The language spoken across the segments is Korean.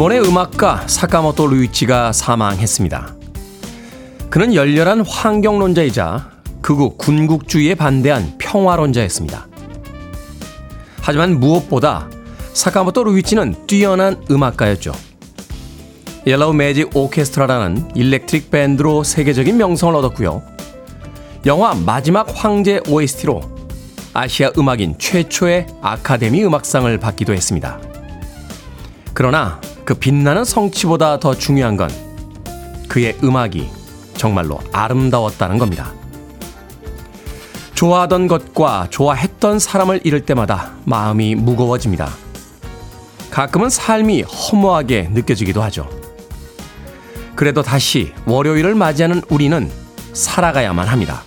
일본의 음악가 사카모토 류이치가 사망했습니다. 그는 열렬한 환경론자이자 극우 군국주의에 반대한 평화론자였습니다. 하지만 무엇보다 사카모토 류이치는 뛰어난 음악가였죠. 옐로우 매직 오케스트라라는 electric 밴드로 세계적인 명성을 얻었고요. 영화 마지막 황제 OST로 아시아 음악인 최초의 아카데미 음악상을 받기도 했습니다. 그러나 그 빛나는 성취보다 더 중요한 건 그의 음악이 정말로 아름다웠다는 겁니다. 좋아하던 것과 좋아했던 사람을 잃을 때마다 마음이 무거워집니다. 가끔은 삶이 허무하게 느껴지기도 하죠. 그래도 다시 월요일을 맞이하는 우리는 살아가야만 합니다.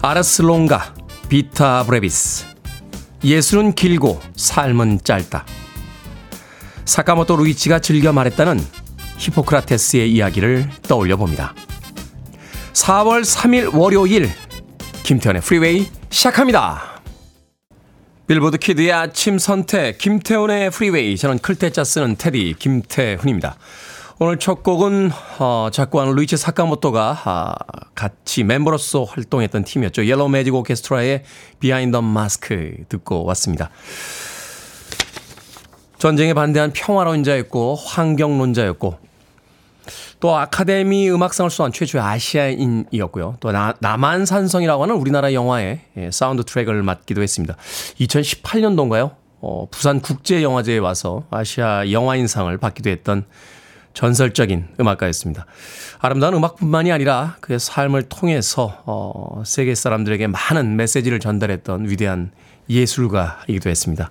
아르슬론가 비타 브레비스 예술은 길고 삶은 짧다. 사카모토 류이치가 즐겨 말했다는 히포크라테스의 이야기를 떠올려 봅니다. 4월 3일 월요일 김태훈의 프리웨이 시작합니다. 빌보드 키드의 아침 선택 김태훈의 프리웨이 저는 클 태 자 쓰는 테디 김태훈입니다. 오늘 첫 곡은 어, 작곡한 류이치 사카모토가 아, 같이 멤버로서 활동했던 팀이었죠. 옐로우 매직 오케스트라의 Behind the Mask 듣고 왔습니다. 전쟁에 반대한 평화론자였고 환경론자였고 또 아카데미 음악상을 수상한 최초의 아시아인이었고요. 또 나, 남한산성이라고 하는 우리나라 영화의 예, 사운드 트랙을 맡기도 했습니다. 2018년도인가요? 어, 부산 국제영화제에 와서 아시아 영화인상을 받기도 했던 전설적인 음악가였습니다. 아름다운 음악뿐만이 아니라 그의 삶을 통해서 어, 세계 사람들에게 많은 메시지를 전달했던 위대한 예술가이기도 했습니다.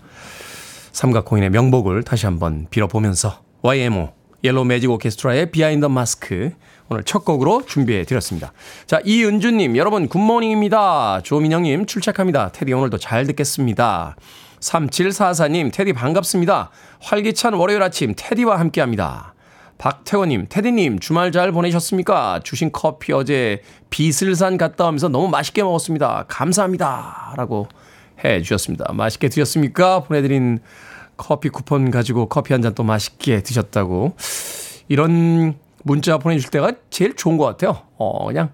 삼가 고인의 명복을 다시 한번 빌어보면서 YMO 옐로우 매직 오케스트라의 Behind the Mask 오늘 첫 곡으로 준비해 드렸습니다. 자, 이은주님, 여러분 굿모닝입니다. 조민영님 출첵합니다. 테디 오늘도 잘 듣겠습니다. 3744님, 테디 반갑습니다. 활기찬 월요일 아침 테디와 함께 합니다. 박태원님, 테디님, 주말 잘 보내셨습니까? 주신 커피 어제 비슬산 갔다 오면서 너무 맛있게 먹었습니다. 감사합니다. 라고 해 주셨습니다. 맛있게 드셨습니까? 보내드린 커피 쿠폰 가지고 커피 한 잔 또 맛있게 드셨다고. 이런 문자 보내주실 때가 제일 좋은 것 같아요. 어, 그냥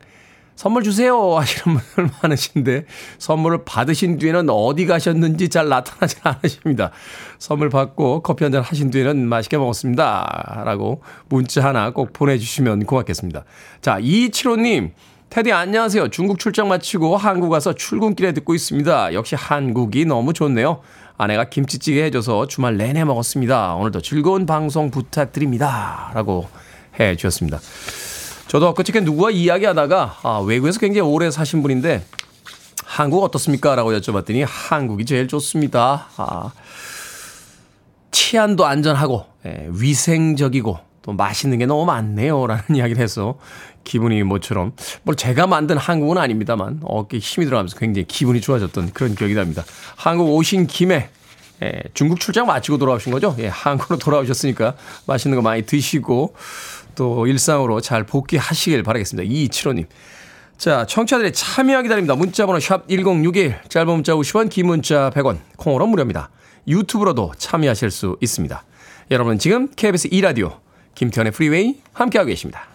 선물 주세요 하시는 분들 많으신데 선물을 받으신 뒤에는 어디 가셨는지 잘 나타나지 않으십니다. 선물 받고 커피 한 잔 하신 뒤에는 맛있게 먹었습니다. 라고 문자 하나 꼭 보내주시면 고맙겠습니다. 자, 이칠호님. 테디 안녕하세요. 중국 출장 마치고 한국 와서 출근길에 듣고 있습니다. 역시 한국이 너무 좋네요. 아내가 김치찌개 해줘서 주말 내내 먹었습니다. 오늘도 즐거운 방송 부탁드립니다. 라고 해 주셨습니다. 저도 엊그저께 누구와 이야기하다가 아, 외국에서 굉장히 오래 사신 분인데 한국 어떻습니까? 라고 여쭤봤더니 한국이 제일 좋습니다. 아, 치안도 안전하고 예, 위생적이고 또 맛있는 게 너무 많네요. 라는 이야기를 해서 기분이 뭐처럼, 뭐 제가 만든 한국은 아닙니다만 어깨에 힘이 들어가면서 굉장히 기분이 좋아졌던 그런 기억이 납니다. 한국 오신 김에 예, 중국 출장 마치고 돌아오신 거죠? 예, 한국으로 돌아오셨으니까 맛있는 거 많이 드시고 또 일상으로 잘 복귀하시길 바라겠습니다. 이칠호님. 자, 청취자들의 참여 기다립니다. 문자번호 샵 1061, 짧은 문자 50원, 긴 문자 100원, 콩으로 무료입니다. 유튜브로도 참여하실 수 있습니다. 여러분 지금 KBS 2라디오 김태훈의 프리웨이 함께하고 계십니다.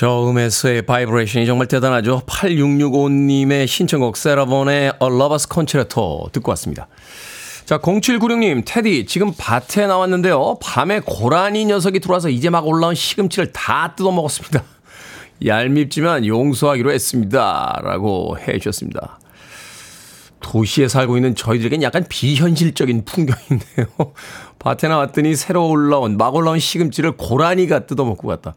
저음에서의 바이브레이션이 정말 대단하죠. 8665님의 신청곡 세라 본의 A Lover's Concerto 듣고 왔습니다. 자, 0796님, 테디, 지금 밭에 나왔는데요. 밤에 고라니 녀석이 들어와서 이제 막 올라온 시금치를 다 뜯어먹었습니다. 얄밉지만 용서하기로 했습니다. 라고 해 주셨습니다. 도시에 살고 있는 저희들에겐 약간 비현실적인 풍경인데요. 밭에 나왔더니 새로 올라온 막 올라온 시금치를 고라니가 뜯어먹고 갔다.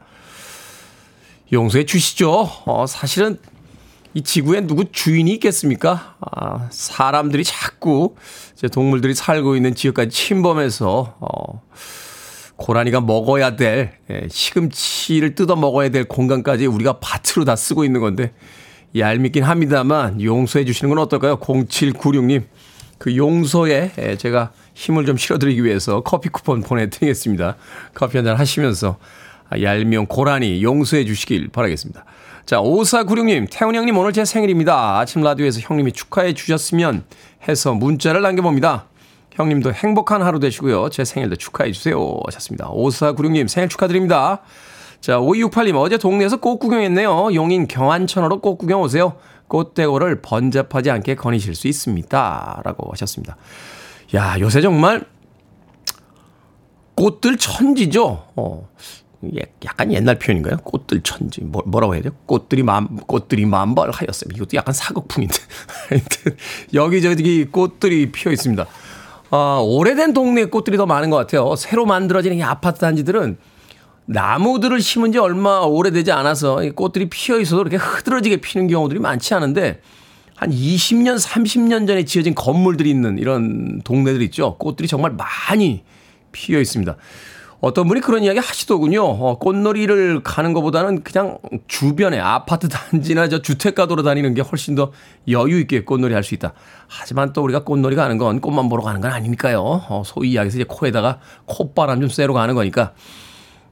용서해 주시죠. 어, 사실은 이 지구에 누구 주인이 있겠습니까? 아, 사람들이 자꾸 제 동물들이 살고 있는 지역까지 침범해서 어, 고라니가 먹어야 될 예, 시금치를 뜯어 먹어야 될 공간까지 우리가 밭으로 다 쓰고 있는 건데 얄밉긴 합니다만 용서해 주시는 건 어떨까요? 0796님 그 용서에 예, 제가 힘을 좀 실어드리기 위해서 커피 쿠폰 보내드리겠습니다. 커피 한 잔 하시면서 얄미운 고라니 용서해 주시길 바라겠습니다. 자, 5496님, 태훈 형님 오늘 제 생일입니다. 아침 라디오에서 형님이 축하해 주셨으면 해서 문자를 남겨봅니다. 형님도 행복한 하루 되시고요. 제 생일도 축하해 주세요. 하셨습니다. 5496님 생일 축하드립니다. 자, 5268님 어제 동네에서 꽃 구경했네요. 용인 경안천으로 꽃 구경 오세요. 꽃대고를 번잡하지 않게 거니실 수 있습니다. 라고 하셨습니다. 야, 요새 정말 꽃들 천지죠. 어. 약간 옛날 표현인가요? 꽃들 천지. 뭐, 뭐라고 해야 돼요? 꽃들이 만, 꽃들이 만발하였어요. 이것도 약간 사극풍인데. 하여튼, 여기저기 꽃들이 피어 있습니다. 아, 오래된 동네 꽃들이 더 많은 것 같아요. 새로 만들어지는 이 아파트 단지들은 나무들을 심은 지 얼마 오래되지 않아서 꽃들이 피어 있어도 이렇게 흐드러지게 피는 경우들이 많지 않은데 한 20년, 30년 전에 지어진 건물들이 있는 이런 동네들 있죠. 꽃들이 정말 많이 피어 있습니다. 어떤 분이 그런 이야기 하시더군요. 어, 꽃놀이를 가는 것보다는 그냥 주변에 아파트 단지나 저 주택가도로 다니는 게 훨씬 더 여유 있게 꽃놀이 할 수 있다. 하지만 또 우리가 꽃놀이 가는 건 꽃만 보러 가는 건 아니니까요. 어, 소위 이야기해서 이제 코에다가 콧바람 좀 쐬러 가는 거니까.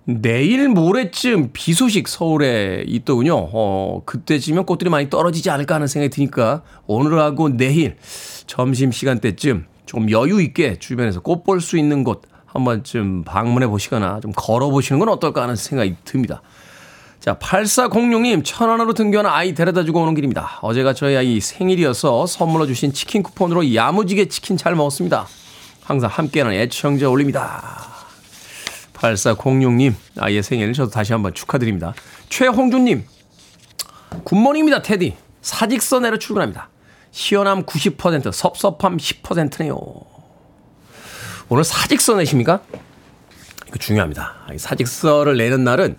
내일 모레쯤 비 소식 서울에 있더군요. 어, 그때쯤이면 꽃들이 많이 떨어지지 않을까 하는 생각이 드니까 오늘하고 내일 점심 시간대쯤 좀 여유 있게 주변에서 꽃 볼 수 있는 곳 한 번쯤 방문해 보시거나 좀 걸어 보시는 건 어떨까 하는 생각이 듭니다. 자, 8406님, 천안으로 등교하는 아이 데려다 주고 오는 길입니다. 어제가 저희 아이 생일이어서 선물로 주신 치킨 쿠폰으로 야무지게 치킨 잘 먹었습니다. 항상 함께하는 애청자 올립니다. 8406님, 아이의 생일 저도 다시 한번 축하드립니다. 최홍준님, 굿모닝입니다, 테디. 사직서 내러 출근합니다. 시원함 90%, 섭섭함 10%네요. 오늘 사직서 내십니까? 이거 중요합니다. 사직서를 내는 날은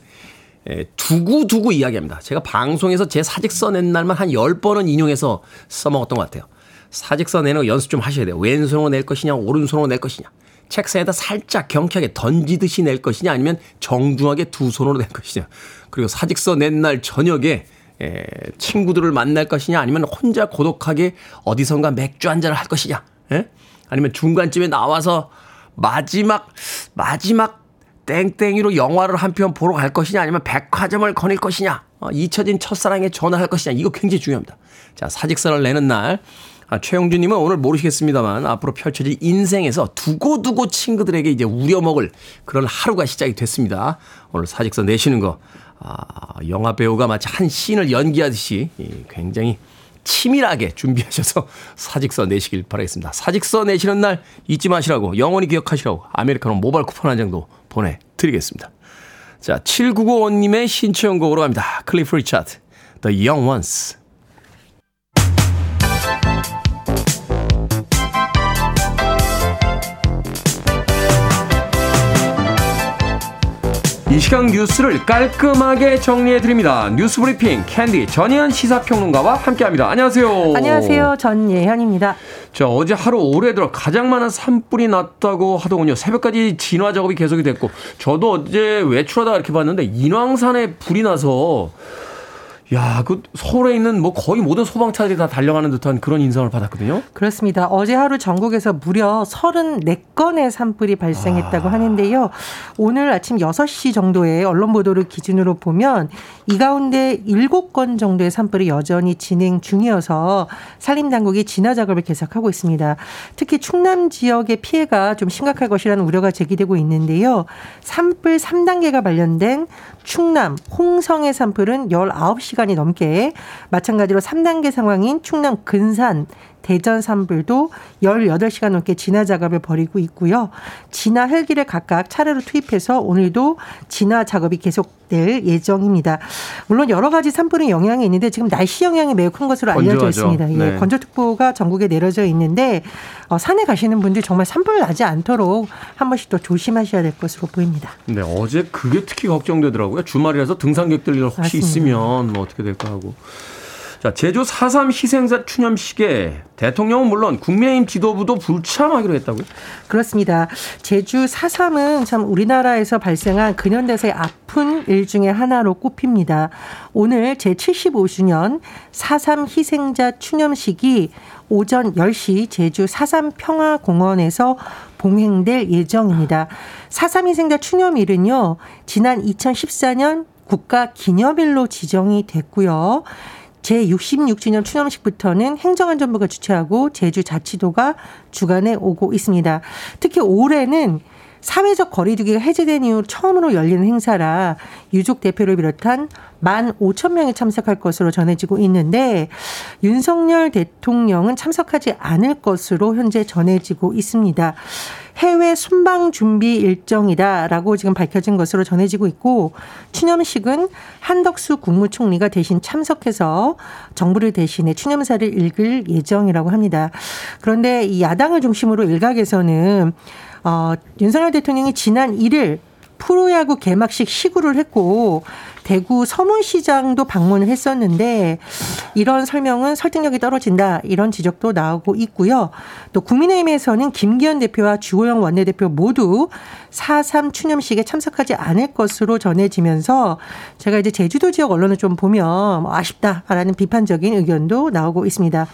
두고두고 이야기합니다. 제가 방송에서 제 사직서 낸 날만 한 10번은 인용해서 써먹었던 것 같아요. 사직서 내는 거 연습 좀 하셔야 돼요. 왼손으로 낼 것이냐, 오른손으로 낼 것이냐. 책상에다 살짝 경쾌하게 던지듯이 낼 것이냐, 아니면 정중하게 두 손으로 낼 것이냐. 그리고 사직서 낸 날 저녁에 에, 친구들을 만날 것이냐, 아니면 혼자 고독하게 어디선가 맥주 한잔을 할 것이냐. 에? 아니면 중간쯤에 나와서 마지막 마지막 땡땡이로 영화를 한 편 보러 갈 것이냐 아니면 백화점을 거닐 것이냐 어, 잊혀진 첫사랑에 전화할 것이냐 이거 굉장히 중요합니다. 자 사직서를 내는 날 아, 최영준님은 오늘 모르시겠습니다만 앞으로 펼쳐질 인생에서 두고두고 친구들에게 이제 우려먹을 그런 하루가 시작이 됐습니다. 오늘 사직서 내시는 거 아, 영화 배우가 마치 한 씬을 연기하듯이 굉장히 치밀하게 준비하셔서 사직서 내시길 바라겠습니다. 사직서 내시는 날 잊지 마시라고 영원히 기억하시라고 아메리카노 모바일 쿠폰 한 장도 보내드리겠습니다. 자, 7995님의 신청곡으로 갑니다. 클리프 리차드, The Young Ones. 이 시간 뉴스를 깔끔하게 정리해 드립니다. 뉴스 브리핑 캔디 전예현 시사평론가와 함께합니다. 안녕하세요. 안녕하세요. 전예현입니다. 자 어제 하루 올해 들어 가장 많은 산불이 났다고 하더군요. 새벽까지 진화 작업이 계속이 됐고 저도 어제 외출하다 이렇게 봤는데 인왕산에 불이 나서 야, 그 서울에 있는 뭐 거의 모든 소방차들이 다 달려가는 듯한 그런 인상을 받았거든요. 그렇습니다. 어제 하루 전국에서 무려 34건의 산불이 발생했다고 아... 하는데요. 오늘 아침 6시 정도에 언론 보도를 기준으로 보면 이 가운데 7건 정도의 산불이 여전히 진행 중이어서 산림 당국이 진화 작업을 계속하고 있습니다. 특히 충남 지역의 피해가 좀 심각할 것이라는 우려가 제기되고 있는데요. 산불 3단계가 발견된 충남 홍성의 산불은 19시간이 넘게 마찬가지로 3단계 상황인 충남 근산 대전 산불도 18시간 넘게 진화 작업을 벌이고 있고요. 진화 헬기를 각각 차례로 투입해서 오늘도 진화 작업이 계속될 예정입니다. 물론 여러 가지 산불의 영향이 있는데 지금 날씨 영향이 매우 큰 것으로 알려져 건조하죠. 있습니다. 예, 네. 건조특보가 전국에 내려져 있는데 어, 산에 가시는 분들 정말 산불 나지 않도록 한 번씩 더 조심하셔야 될 것으로 보입니다. 네, 어제 그게 특히 걱정되더라고요. 주말이라서 등산객들 혹시 맞습니다. 있으면 뭐 어떻게 될까 하고. 자, 제주 4.3 희생자 추념식에 대통령은 물론 국민의힘 지도부도 불참하기로 했다고요? 그렇습니다. 제주 4.3은 참 우리나라에서 발생한 근현대사의 아픈 일 중에 하나로 꼽힙니다. 오늘 제75주년 4.3 희생자 추념식이 오전 10시 제주 4.3 평화공원에서 봉행될 예정입니다. 4.3 희생자 추념일은요, 지난 2014년 국가 기념일로 지정이 됐고요. 제66주년 추념식부터는 행정안전부가 주최하고 제주 자치도가 주관해 오고 있습니다. 특히 올해는 사회적 거리두기가 해제된 이후 처음으로 열리는 행사라 유족 대표를 비롯한 만 오천 명이 참석할 것으로 전해지고 있는데 윤석열 대통령은 참석하지 않을 것으로 현재 전해지고 있습니다. 해외 순방 준비 일정이다라고 지금 밝혀진 것으로 전해지고 있고 추념식은 한덕수 국무총리가 대신 참석해서 정부를 대신해 추념사를 읽을 예정이라고 합니다. 그런데 이 야당을 중심으로 일각에서는 어, 윤석열 대통령이 지난 1일 프로야구 개막식 시구를 했고 대구 서문시장도 방문을 했었는데 이런 설명은 설득력이 떨어진다 이런 지적도 나오고 있고요. 또 국민의힘에서는 김기현 대표와 주호영 원내대표 모두 4.3 추념식에 참석하지 않을 것으로 전해지면서 제가 이제 제주도 지역 언론을 좀 보면 뭐 아쉽다 라는 비판적인 의견도 나오고 있습니다.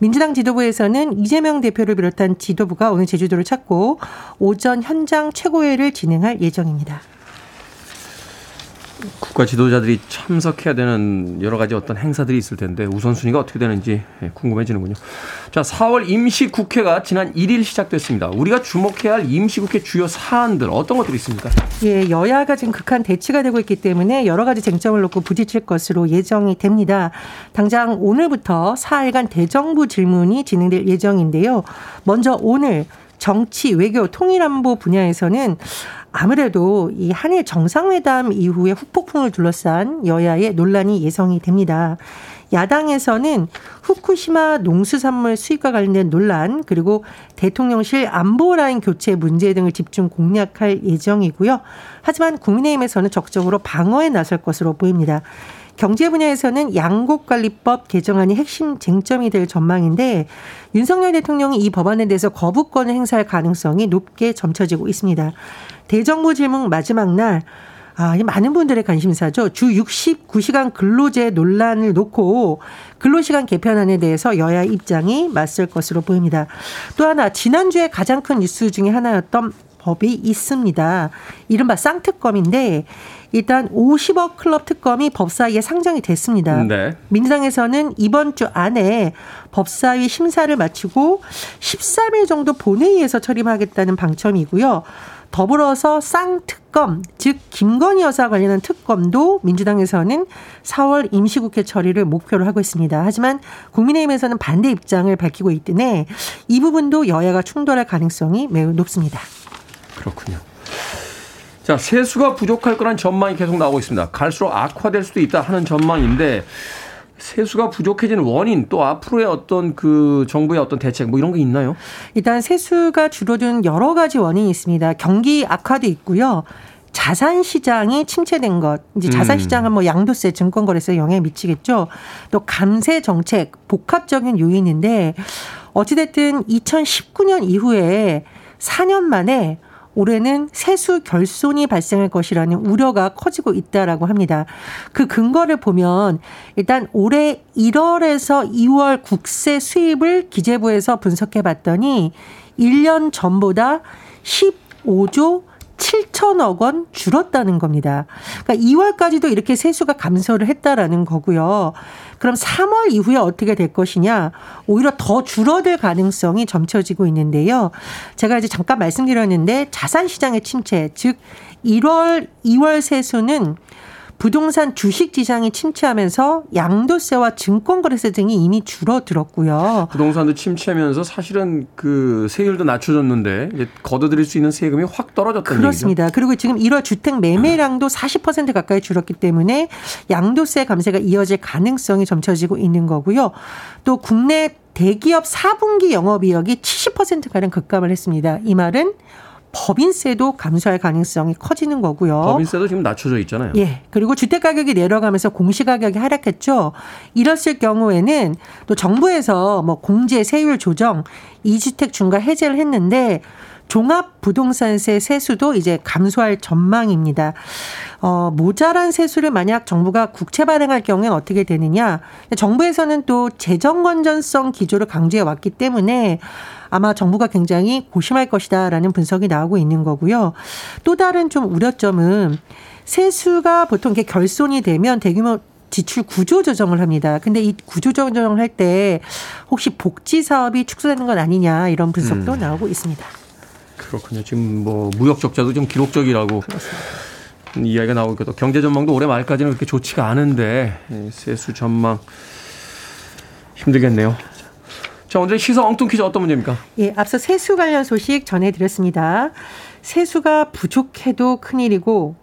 민주당 지도부에서는 이재명 대표를 비롯한 지도부가 오늘 제주도를 찾고 오전 현장 최고회를 진행할 예정입니다. 국가 지도자들이 참석해야 되는 여러 가지 어떤 행사들이 있을 텐데 우선순위가 어떻게 되는지 예, 궁금해지는군요. 자, 4월 임시국회가 지난 1일 시작됐습니다. 우리가 주목해야 할 임시국회 주요 사안들 어떤 것들이 있습니까? 예, 여야가 지금 극한 대치가 되고 있기 때문에 여러 가지 쟁점을 놓고 부딪힐 것으로 예정이 됩니다. 당장 오늘부터 4일간 대정부 질문이 진행될 예정인데요. 먼저 오늘 정치, 외교, 통일안보 분야에서는 아무래도 이 한일 정상회담 이후에 후폭풍을 둘러싼 여야의 논란이 예상이 됩니다. 야당에서는 후쿠시마 농수산물 수입과 관련된 논란 그리고 대통령실 안보라인 교체 문제 등을 집중 공략할 예정이고요. 하지만 국민의힘에서는 적극적으로 방어에 나설 것으로 보입니다. 경제 분야에서는 양곡관리법 개정안이 핵심 쟁점이 될 전망인데 윤석열 대통령이 이 법안에 대해서 거부권을 행사할 가능성이 높게 점쳐지고 있습니다. 대정부 질문 마지막 날 아, 많은 분들의 관심사죠. 주 69시간 근로제 논란을 놓고 근로시간 개편안에 대해서 여야 입장이 맞설 것으로 보입니다. 또 하나 지난주에 가장 큰 뉴스 중에 하나였던 법이 있습니다. 이른바 쌍특검인데 일단 50억 클럽 특검이 법사위에 상정이 됐습니다. 네. 민주당에서는 이번 주 안에 법사위 심사를 마치고 13일 정도 본회의에서 처리하겠다는 방침이고요. 더불어서 쌍특검, 즉 김건희 여사 관련한 특검도 민주당에서는 4월 임시국회 처리를 목표로 하고 있습니다. 하지만 국민의힘에서는 반대 입장을 밝히고 있더니 이 부분도 여야가 충돌할 가능성이 매우 높습니다. 그렇군요. 자, 세수가 부족할 거란 전망이 계속 나오고 있습니다. 갈수록 악화될 수도 있다 하는 전망인데 세수가 부족해지는 원인 또 앞으로의 어떤 그 정부의 어떤 대책 뭐 이런 게 있나요? 일단 세수가 줄어든 여러 가지 원인이 있습니다. 경기 악화도 있고요. 자산 시장이 침체된 것, 이제 자산 음. 시장은 뭐 양도세, 증권거래세 영향 미치겠죠. 또 감세 정책, 복합적인 요인인데 어찌됐든 2019년 이후에 4년 만에 올해는 세수 결손이 발생할 것이라는 우려가 커지고 있다라고 합니다. 그 근거를 보면 일단 올해 1월에서 2월 국세 수입을 기재부에서 분석해 봤더니 1년 전보다 15조 7천억 원 줄었다는 겁니다. 그러니까 2월까지도 이렇게 세수가 감소를 했다라는 거고요. 그럼 3월 이후에 어떻게 될 것이냐? 오히려 더 줄어들 가능성이 점쳐지고 있는데요. 제가 이제 잠깐 말씀드렸는데 자산 시장의 침체, 즉 1월, 2월 세수는 부동산 주식 지장이 침체하면서 양도세와 증권거래세 등이 이미 줄어들었고요. 부동산도 침체하면서 사실은 그 세율도 낮춰졌는데 걷어들일 수 있는 세금이 확 떨어졌다는 그렇습니다. 얘기죠. 그리고 지금 1월 주택 매매량도 40% 가까이 줄었기 때문에 양도세 감세가 이어질 가능성이 점쳐지고 있는 거고요. 또 국내 대기업 4분기 영업이익이 70%가량 급감을 했습니다. 이 말은 법인세도 감소할 가능성이 커지는 거고요. 법인세도 지금 낮춰져 있잖아요. 예. 그리고 주택 가격이 내려가면서 공시 가격이 하락했죠. 이랬을 경우에는 또 정부에서 뭐 공제 세율 조정, 이주택 중과 해제를 했는데 종합 부동산세 세수도 이제 감소할 전망입니다. 어, 모자란 세수를 만약 정부가 국채 발행할 경우에는 어떻게 되느냐. 정부에서는 또 재정 건전성 기조를 강조해 왔기 때문에 아마 정부가 굉장히 고심할 것이다라는 분석이 나오고 있는 거고요. 또 다른 좀 우려점은 세수가 보통 이렇게 결손이 되면 대규모 지출 구조 조정을 합니다. 근데 이 구조 조정을 할 때 혹시 복지 사업이 축소되는 건 아니냐 이런 분석도 음. 나오고 있습니다. 그렇군요. 지금 뭐 무역 적자도 좀 기록적이라고 그렇습니다. 이야기가 나오고 있고 또 경제 전망도 올해 말까지는 그렇게 좋지가 않은데 세수 전망 힘들겠네요. 자, 오늘 시사 엉뚱 퀴즈 어떤 문제입니까? 예, 앞서 세수 관련 소식 전해드렸습니다. 세수가 부족해도 큰일이고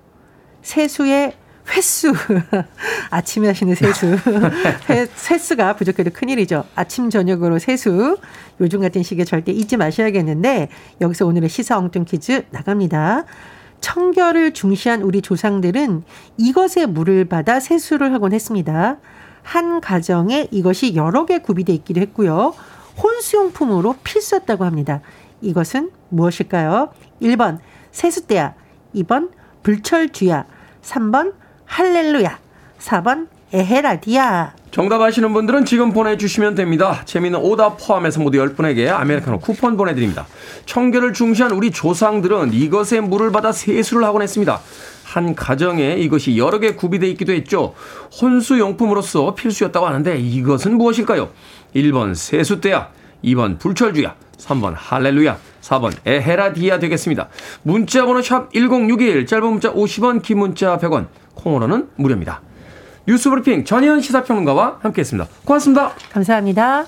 세수의 횟수 아침에 하시는 세수 회, 세수가 부족해도 큰일이죠. 아침 저녁으로 세수 요즘 같은 시기에 절대 잊지 마셔야겠는데 여기서 오늘의 시사 엉뚱 퀴즈 나갑니다. 청결을 중시한 우리 조상들은 이것에 물을 받아 세수를 하곤 했습니다. 한 가정에 이것이 여러 개 구비돼 있기도 했고요. 혼수용품으로 필수였다고 합니다. 이것은 무엇일까요? 1번 세수대야, 2번 불철주야, 3번 할렐루야, 4번 에헤라디아. 정답 아시는 분들은 지금 보내주시면 됩니다. 재미있는 오답 포함해서 모두 10분에게 아메리카노 쿠폰 보내드립니다. 청결을 중시한 우리 조상들은 이것에 물을 받아 세수를 하곤 했습니다. 한 가정에 이것이 여러 개 구비되어 있기도 했죠. 혼수용품으로서 필수였다고 하는데 이것은 무엇일까요? 1번 세수대야, 2번 불철주야, 3번 할렐루야, 4번 에헤라디아 되겠습니다. 문자 번호 샵 1061, 짧은 문자 50원, 긴 문자 100원, 콩으로는 무료입니다. 뉴스 브리핑 전희연 시사평론가와 함께했습니다. 고맙습니다. 감사합니다.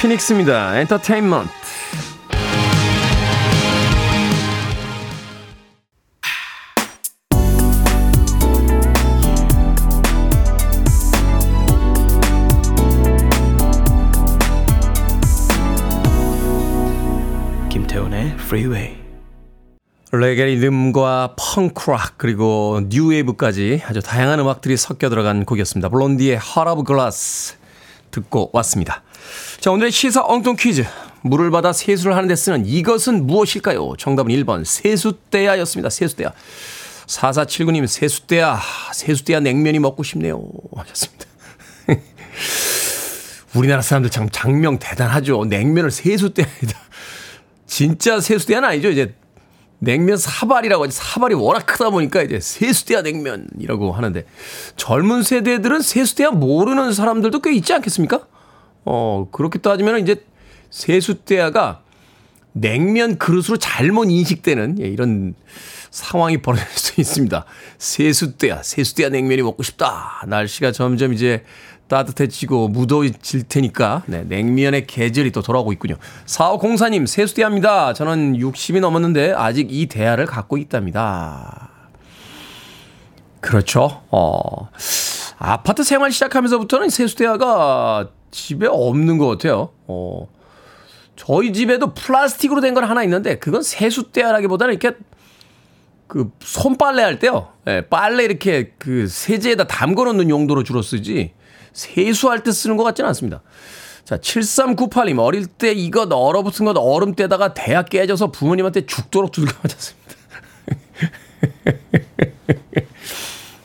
피닉스입니다. 엔터테인먼트. Freeway. 레게 리듬과 펑크락 그리고 뉴웨이브까지 아주 다양한 음악들이 섞여 들어간 곡이었습니다. 블론디의 Heart of Glass 듣고 왔습니다. 자 오늘의 시사 엉뚱 퀴즈 물을 받아 세수를 하는 데 쓰는 이것은 무엇일까요? 정답은 1번 세수대야였습니다. 세수대야. 4479님 세수대야 세수대야 냉면이 먹고 싶네요 하셨습니다. 우리나라 사람들 참 장명 대단하죠. 냉면을 세수대야에다 진짜 세수대야는 아니죠. 이제 냉면 사발이라고 하지. 사발이 워낙 크다 보니까 이제 세수대야 냉면이라고 하는데 젊은 세대들은 세수대야 모르는 사람들도 꽤 있지 않겠습니까? 어, 그렇게 따지면 이제 세수대야가 냉면 그릇으로 잘못 인식되는 예, 이런 상황이 벌어질 수 있습니다. 세수대야, 세수대야 냉면이 먹고 싶다. 날씨가 점점 이제 따뜻해지고 무더워질 테니까 네, 냉면의 계절이 또 돌아오고 있군요. 4504님 세수대합니다. 저는 60이 넘었는데 아직 이 대야를 갖고 있답니다. 그렇죠. 어, 아파트 생활 시작하면서부터는 세수대야가 집에 없는 것 같아요. 어, 저희 집에도 플라스틱으로 된 건 하나 있는데 그건 세수대야라기보다는 이렇게 그 손빨래 할 때요. 예, 빨래 이렇게 그 세제에다 담궈 놓는 용도로 주로 쓰지. 세수할 때 쓰는 것 같지는 않습니다. 자, 7398님, 어릴 때 이것 얼어붙은 것 얼음 때다가 대학 깨져서 부모님한테 죽도록 두들겨 맞았습니다.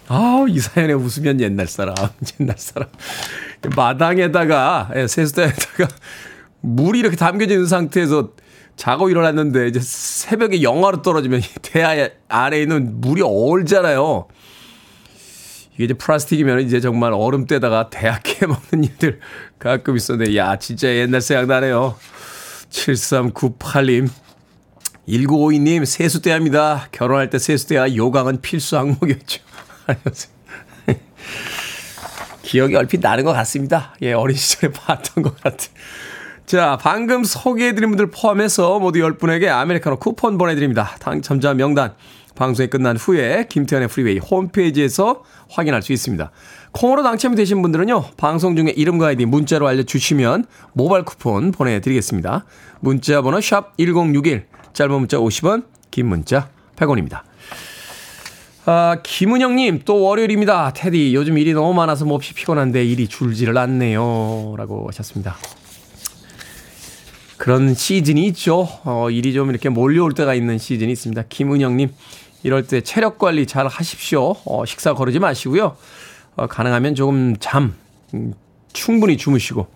아, 이 사연에 웃으면 옛날 사람, 옛날 사람. 마당에다가, 예, 세수대에다가 물이 이렇게 있는 상태에서 자고 일어났는데 이제 새벽에 영하로 떨어지면 대야 아래에 있는 물이 얼잖아요. 이게 이제 플라스틱이면 이제 정말 얼음때다가 대학에 먹는 일들 가끔 있었는데, 야, 진짜 옛날 생각나네요. 7398님. 1952님, 세수대합니다. 결혼할 때 세수대와 요강은 필수 항목이었죠. 기억이 얼핏 나는 것 같습니다. 예, 어린 시절에 봤던 것 같은. 자, 방금 소개해드린 분들 포함해서 모두 10분에게 아메리카노 쿠폰 보내드립니다. 당첨자 명단 방송이 끝난 후에 김태훈의 Freeway 홈페이지에서 확인할 수 있습니다. 콩으로 당첨이 되신 분들은요, 방송 중에 이름과 아이디 문자로 알려주시면 모바일 쿠폰 보내드리겠습니다. 문자 번호 샵 1061, 짧은 문자 50원, 긴 문자 100원입니다. 아, 김은영님, 또 월요일입니다. 테디, 요즘 일이 너무 많아서 몹시 피곤한데 일이 줄지를 않네요. 라고 하셨습니다. 그런 시즌이 있죠. 어, 일이 좀 이렇게 몰려올 때가 있는 시즌이 있습니다. 김은영님, 이럴 때 체력 관리 잘 하십시오. 어, 식사 거르지 마시고요. 어, 가능하면 조금 잠, 음, 충분히 주무시고,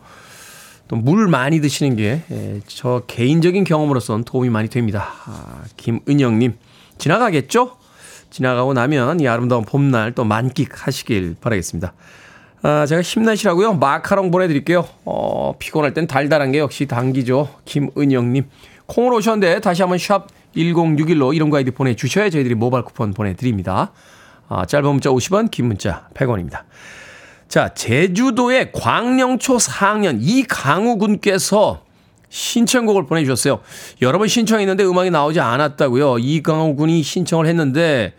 또 물 많이 드시는 게저 예, 개인적인 경험으로선 도움이 많이 됩니다. 아, 김은영님, 지나가겠죠? 지나가고 나면 이 아름다운 봄날 또 만끽하시길 바라겠습니다. 아, 제가 힘내시라고요. 마카롱 보내드릴게요. 어, 피곤할 땐 달달한 게 역시 당기죠. 김은영님. 콩으로 오셨는데 다시 한번 샵 1061로 이름과 아이디 보내주셔야 저희들이 모바일 쿠폰 보내드립니다. 아, 짧은 문자 50원, 긴 문자 100원입니다. 자, 제주도의 광령초 4학년 이강우 군께서 신청곡을 보내주셨어요. 여러 번 신청했는데 음악이 나오지 않았다고요. 이강우 군이 신청을 했는데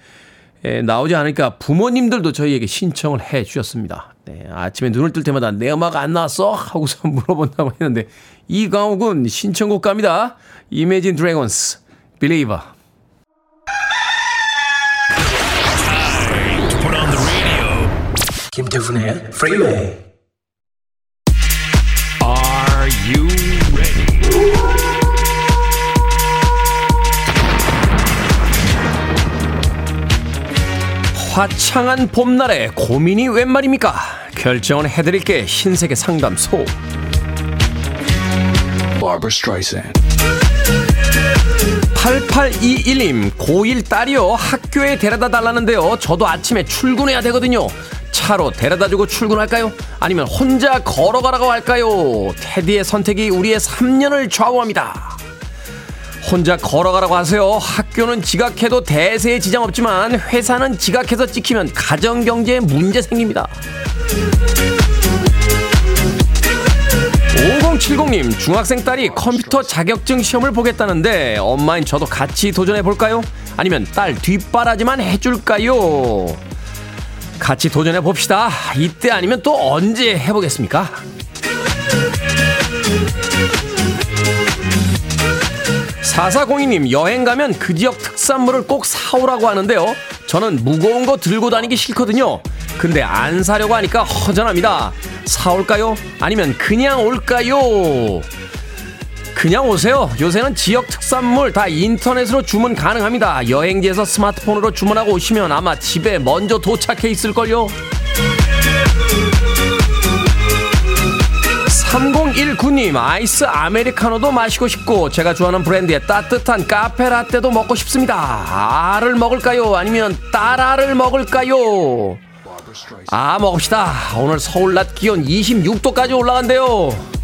에, 나오지 않으니까 부모님들도 저희에게 신청을 해 주셨습니다. 네, 아침에 눈을 뜰 때마다 내 음악 안 나왔어? 하고서 물어본다고 했는데 이강우 군 신청곡 갑니다. Imagine Dragons, Believer. 김태훈의 Freeway. Are you ready? 화창한 봄날에 고민이 웬 말입니까? 결정은 해드릴게 신세계 상담소. 8821님, 고1 딸이요. 학교에 데려다 달라는데요. 저도 아침에 출근해야 되거든요. 차로 데려다 주고 출근할까요? 아니면 혼자 걸어가라고 할까요? 테디의 선택이 우리의 3년을 좌우합니다. 혼자 걸어가라고 하세요. 학교는 지각해도 대세에 지장 없지만 회사는 지각해서 찍히면 가정경제에 문제 생깁니다. 5070님, 중학생 딸이 컴퓨터 자격증 시험을 보겠다는데 엄마인 저도 같이 도전해 볼까요? 아니면 딸 뒷바라지만 해줄까요? 같이 도전해 봅시다. 이때 아니면 또 언제 해보겠습니까? 사사공이님 여행 가면 그 지역 특산물을 꼭 사오라고 하는데요. 저는 무거운 거 들고 다니기 싫거든요. 근데 안 사려고 하니까 허전합니다. 사올까요? 아니면 그냥 올까요? 그냥 오세요. 요새는 지역 특산물 다 인터넷으로 주문 가능합니다. 여행지에서 스마트폰으로 주문하고 오시면 아마 집에 먼저 도착해 있을걸요. 3019님, 아이스 아메리카노도 마시고 싶고, 제가 좋아하는 브랜드의 따뜻한 카페 라떼도 먹고 싶습니다. 알을 먹을까요? 아니면 딸알을 먹을까요? 아, 먹읍시다. 오늘 서울 낮 기온 26도까지 올라간대요.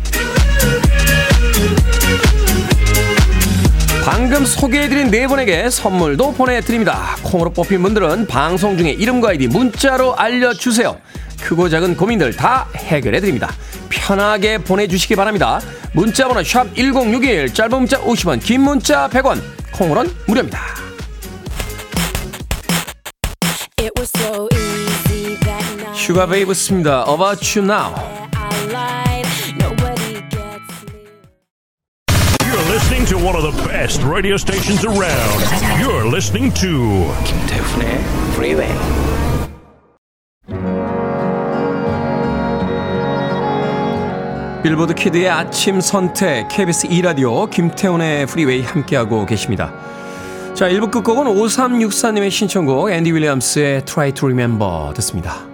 방금 소개해드린 네 분에게 선물도 보내드립니다. 콩으로 뽑힌 분들은 방송 중에 이름과 아이디 문자로 알려주세요. 크고 작은 고민들 다 해결해드립니다. 편하게 보내주시기 바랍니다. 문자번호 샵 1061, 짧은 문자 50원, 긴 문자 100원, 콩으로는 무료입니다. Sugababes입니다. About You Now. listening to one of the best radio stations around. You're listening to 김태훈의 Freeway. Billboard Kid의 아침 선택 KBS 2 라디오 김태훈의 Freeway 함께하고 계십니다. 자, 1부 끝곡은 5364님의 신청곡 앤디 윌리엄스의 Try to Remember 듣습니다.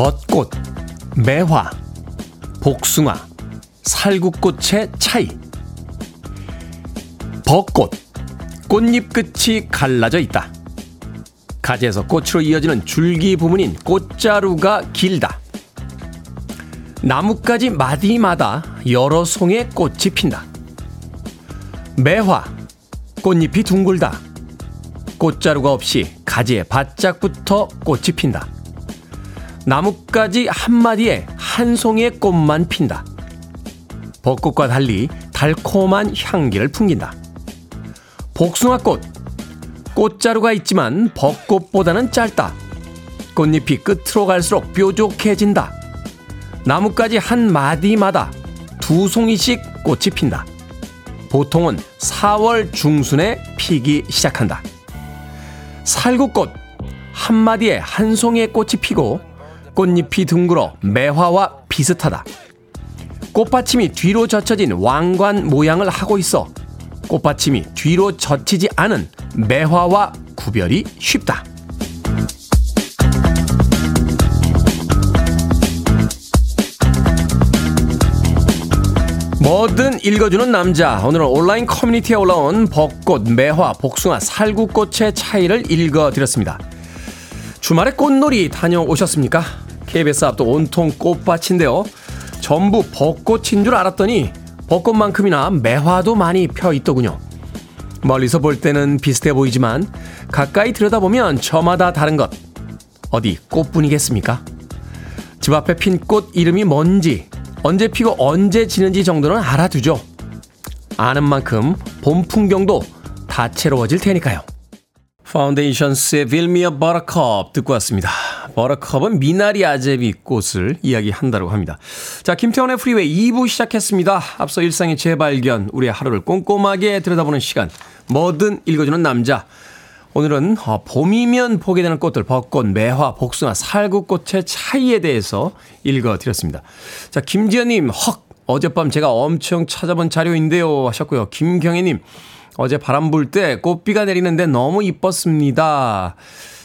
벚꽃, 매화, 복숭아, 살구꽃의 차이. 벚꽃, 꽃잎 끝이 갈라져 있다. 가지에서 꽃으로 이어지는 줄기 부분인 꽃자루가 길다. 나뭇가지 마디마다 여러 송의 꽃이 핀다. 매화, 꽃잎이 둥글다. 꽃자루가 없이 가지에 바짝부터 꽃이 핀다. 나뭇가지 한마디에 한 송이의 꽃만 핀다. 벚꽃과 달리 달콤한 향기를 풍긴다. 복숭아꽃, 꽃자루가 있지만 벚꽃보다는 짧다. 꽃잎이 끝으로 갈수록 뾰족해진다. 나뭇가지 한 마디마다 두 송이씩 꽃이 핀다. 보통은 4월 중순에 피기 시작한다. 살구꽃 한 마디에 한 송이의 꽃이 피고 꽃잎이 둥글어 매화와 비슷하다. 꽃받침이 뒤로 젖혀진 왕관 모양을 하고 있어 꽃받침이 뒤로 젖히지 않은 매화와 구별이 쉽다. 뭐든 읽어주는 남자. 오늘은 온라인 커뮤니티에 올라온 벚꽃, 매화, 복숭아, 살구꽃의 차이를 읽어드렸습니다. 주말에 꽃놀이 다녀오셨습니까? KBS 앞도 온통 꽃밭인데요. 전부 벚꽃인 줄 알았더니 벚꽃만큼이나 매화도 많이 펴 있더군요. 멀리서 볼 때는 비슷해 보이지만 가까이 들여다보면 저마다 다른 것. 어디 꽃뿐이겠습니까? 집 앞에 핀 꽃 이름이 뭔지, 언제 피고 언제 지는지 정도는 알아두죠. 아는 만큼 봄 풍경도 다채로워질 테니까요. Foundations의 Build Me Up Buttercup 듣고 왔습니다. Buttercup은 미나리아재비 꽃을 이야기한다고 합니다. 자, 김태훈의 Freeway 2부 시작했습니다. 앞서 일상의 재발견, 우리의 하루를 꼼꼼하게 들여다보는 시간, 뭐든 읽어주는 남자. 오늘은 어, 봄이면 보게 되는 꽃들, 벚꽃, 매화, 복숭아, 살구꽃의 차이에 대해서 읽어드렸습니다. 자, 김지연님, 헉! 어젯밤 제가 엄청 찾아본 자료인데요. 하셨고요. 김경혜님, 어제 바람 불 때 꽃비가 내리는데 너무 이뻤습니다.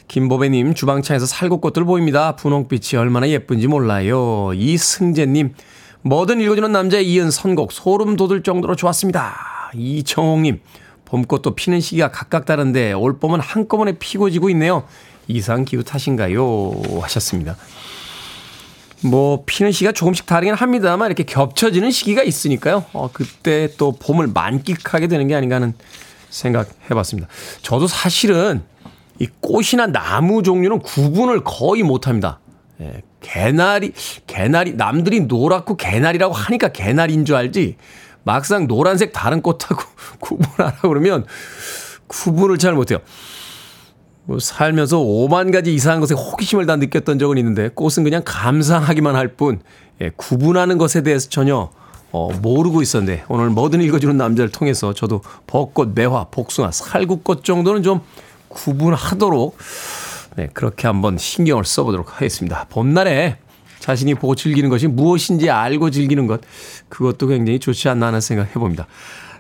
김보배님, 주방창에서 살구꽃들 보입니다. 분홍빛이 얼마나 예쁜지 몰라요. 이승재님, 뭐든 읽어주는 남자에 이은 선곡, 소름 돋을 정도로 좋았습니다. 이정홍님, 봄꽃도 피는 시기가 각각 다른데 올 봄은 한꺼번에 피고 지고 있네요. 이상 기후 탓인가요? 하셨습니다. 뭐 피는 시기가 조금씩 다르긴 합니다만 이렇게 겹쳐지는 시기가 있으니까요. 어, 그때 또 봄을 만끽하게 되는 게 아닌가 하는 생각 해봤습니다. 저도 사실은 이 꽃이나 나무 종류는 구분을 거의 못합니다. 예, 개나리, 개나리, 남들이 노랗고 개나리라고 하니까 개나리인 줄 알지. 막상 노란색 다른 꽃하고 구분하라 그러면 구분을 잘 못해요. 뭐 살면서 5만 가지 이상한 것에 호기심을 다 느꼈던 적은 있는데 꽃은 그냥 감상하기만 할 뿐, 예, 구분하는 것에 대해서 전혀 어, 모르고 있었는데 오늘 뭐든 읽어주는 남자를 통해서 저도 벚꽃, 매화, 복숭아, 살구꽃 정도는 좀 구분하도록 네, 그렇게 한번 신경을 써보도록 하겠습니다. 봄날에 자신이 보고 즐기는 것이 무엇인지 알고 즐기는 것 그것도 굉장히 좋지 않나 하는 생각 해봅니다.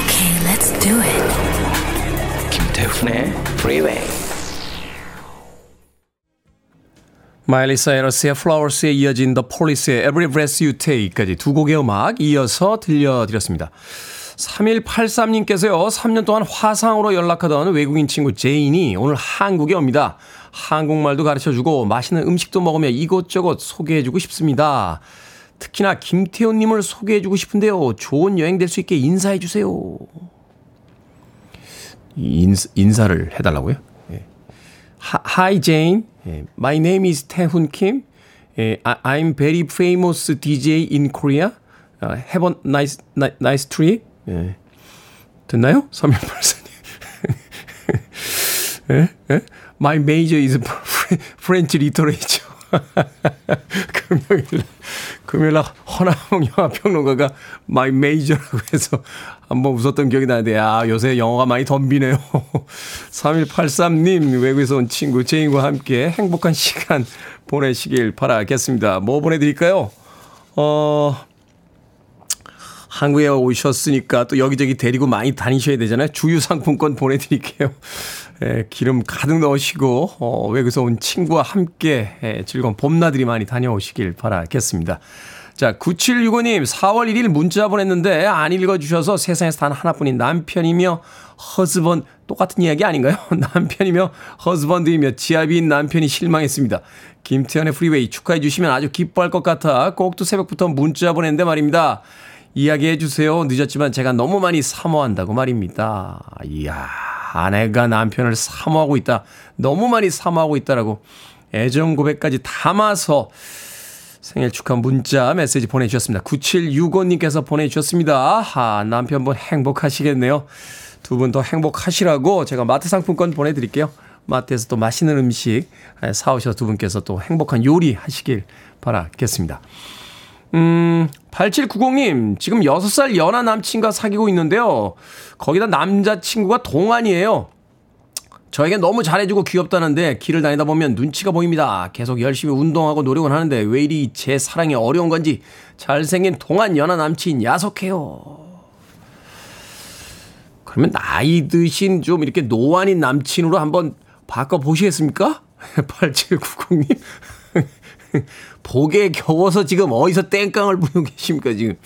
Okay, let's do it. 김태훈의 Freeway. 마일리 사이러스의 Flowers에 이어진 The Police의 Every Breath You Take까지 두 곡의 음악 이어서 들려드렸습니다. 3183님께서요, 3년 동안 화상으로 연락하던 외국인 친구 제인이 오늘 한국에 옵니다. 한국말도 가르쳐 주고 맛있는 음식도 먹으며 이곳저곳 소개해 주고 싶습니다. 특히나 김태훈님을 소개해 주고 싶은데요. 좋은 여행 될 수 있게 인사해 주세요. 인, 인사를 해달라고요? 예. Hi Jane. 예. My name is 태훈 Kim. 예, I'm very famous DJ in Korea. Uh, have a nice, nice trip. 예. 됐나요? 3184님. 예? 예? My major is French literature. 금요일, 금요일 날 허나홍 영화평론가가 My major라고 해서 한번 웃었던 기억이 나는데, 아, 요새 영어가 많이 덤비네요. 3183님, 외국에서 온 친구, 제인과 함께 행복한 시간 보내시길 바라겠습니다. 뭐 보내드릴까요? 어, 한국에 오셨으니까 또 여기저기 데리고 많이 다니셔야 되잖아요. 주유 상품권 보내드릴게요. 예, 기름 가득 넣으시고, 어, 외국에서 온 친구와 함께 예, 즐거운 봄나들이 많이 다녀오시길 바라겠습니다. 자, 9765님, 4월 1일 문자 보냈는데 안 읽어주셔서 세상에서 단 하나뿐인 남편이며 허즈번, 똑같은 이야기 아닌가요? 남편이며 허즈번드이며 지압인 남편이 실망했습니다. 김태현의 프리웨이 축하해 주시면 아주 기뻐할 것 같아 꼭두 새벽부터 문자 보냈는데 말입니다. 이야기해 주세요. 늦었지만 제가 너무 많이 사모한다고 말입니다. 이야, 아내가 남편을 사모하고 있다. 너무 많이 사모하고 있다라고 애정 고백까지 담아서 생일 축하 문자 메시지 보내주셨습니다. 9765님께서 보내주셨습니다. 아, 남편분 행복하시겠네요. 두 분 더 행복하시라고 제가 마트 상품권 보내드릴게요. 마트에서 또 맛있는 음식 사오셔서 두 분께서 또 행복한 요리 하시길 바라겠습니다. 음, 8790님, 지금 6살 연하 남친과 사귀고 있는데요. 거기다 남자친구가 동안이에요. 저에게 너무 잘해주고 귀엽다는데 길을 다니다 보면 눈치가 보입니다. 계속 열심히 운동하고 노력은 하는데 왜 이리 제 사랑이 어려운 건지 잘생긴 동안 연하 남친 야속해요. 그러면 나이 드신 좀 이렇게 노안인 남친으로 한번 바꿔보시겠습니까? 8790님. 복에 겨워서 지금 어디서 땡깡을 부르고 계십니까, 지금.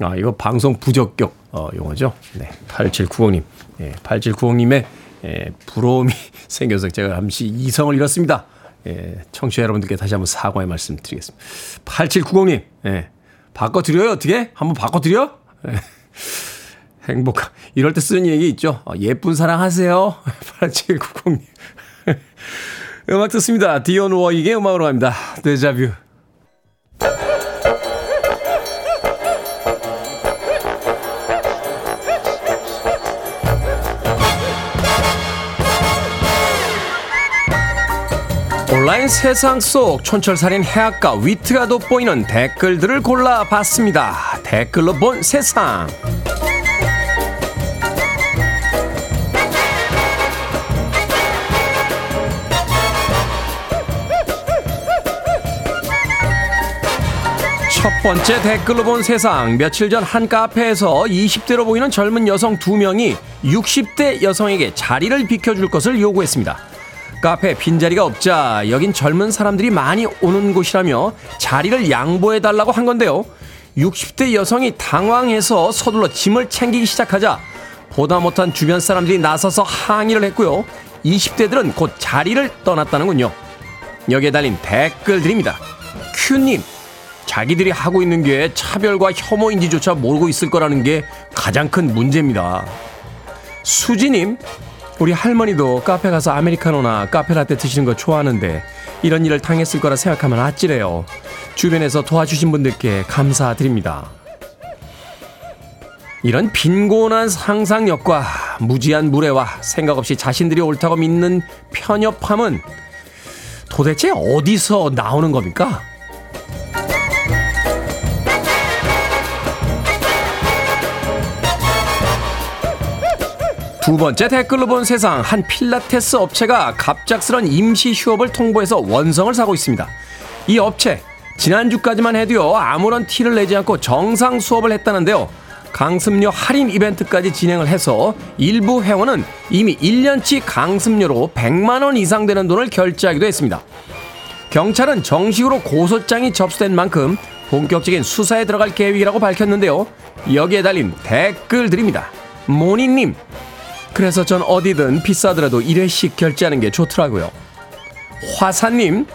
아, 이거 방송 부적격, 어, 용어죠. 네. 8790님. 예, 8790님의, 예, 부러움이 생겨서 제가 잠시 이성을 잃었습니다. 예, 청취자 여러분들께 다시 한번 사과의 말씀 드리겠습니다. 8790님, 예, 바꿔드려요, 어떻게? 한번 바꿔드려? 예. 행복, 이럴 때 쓰는 얘기 있죠. 어, 예쁜 사랑 하세요. 8790님. 음악 듣습니다. 디온 워익의 음악으로 갑니다. 데자뷰. 온라인 세상 속 촌철살인 해악과 위트가 돋보이는 댓글들을 골라봤습니다. 댓글로 본 세상. 첫 번째 댓글로 본 세상. 며칠 전 한 카페에서 20대로 보이는 젊은 여성 두 명이 60대 여성에게 자리를 비켜줄 것을 요구했습니다. 카페 빈자리가 없자 여긴 젊은 사람들이 많이 오는 곳이라며 자리를 양보해달라고 한 건데요. 60대 여성이 당황해서 서둘러 짐을 챙기기 시작하자 보다 못한 주변 사람들이 나서서 항의를 했고요. 20대들은 곧 자리를 떠났다는군요. 여기에 달린 댓글들입니다. 큐님, 자기들이 하고 있는 게 차별과 혐오인지조차 모르고 있을 거라는 게 가장 큰 문제입니다. 수지님, 우리 할머니도 카페 가서 아메리카노나 카페라떼 드시는 거 좋아하는데 이런 일을 당했을 거라 생각하면 아찔해요. 주변에서 도와주신 분들께 감사드립니다. 이런 빈곤한 상상력과 무지한 무례와 생각 없이 자신들이 옳다고 믿는 편협함은 도대체 어디서 나오는 겁니까? 두 번째 댓글로 본 세상 한 필라테스 업체가 갑작스런 임시 휴업을 통보해서 원성을 사고 있습니다. 이 업체 지난주까지만 해도요 아무런 티를 내지 않고 정상 수업을 했다는데요. 강습료 할인 이벤트까지 진행을 해서 일부 회원은 이미 1년치 강습료로 100만 원 이상 되는 돈을 결제하기도 했습니다. 경찰은 정식으로 고소장이 접수된 만큼 본격적인 수사에 들어갈 계획이라고 밝혔는데요. 여기에 달린 댓글들입니다. 모니님, 그래서 전 어디든 비싸더라도 1회씩 결제하는 게 좋더라고요. 화사님,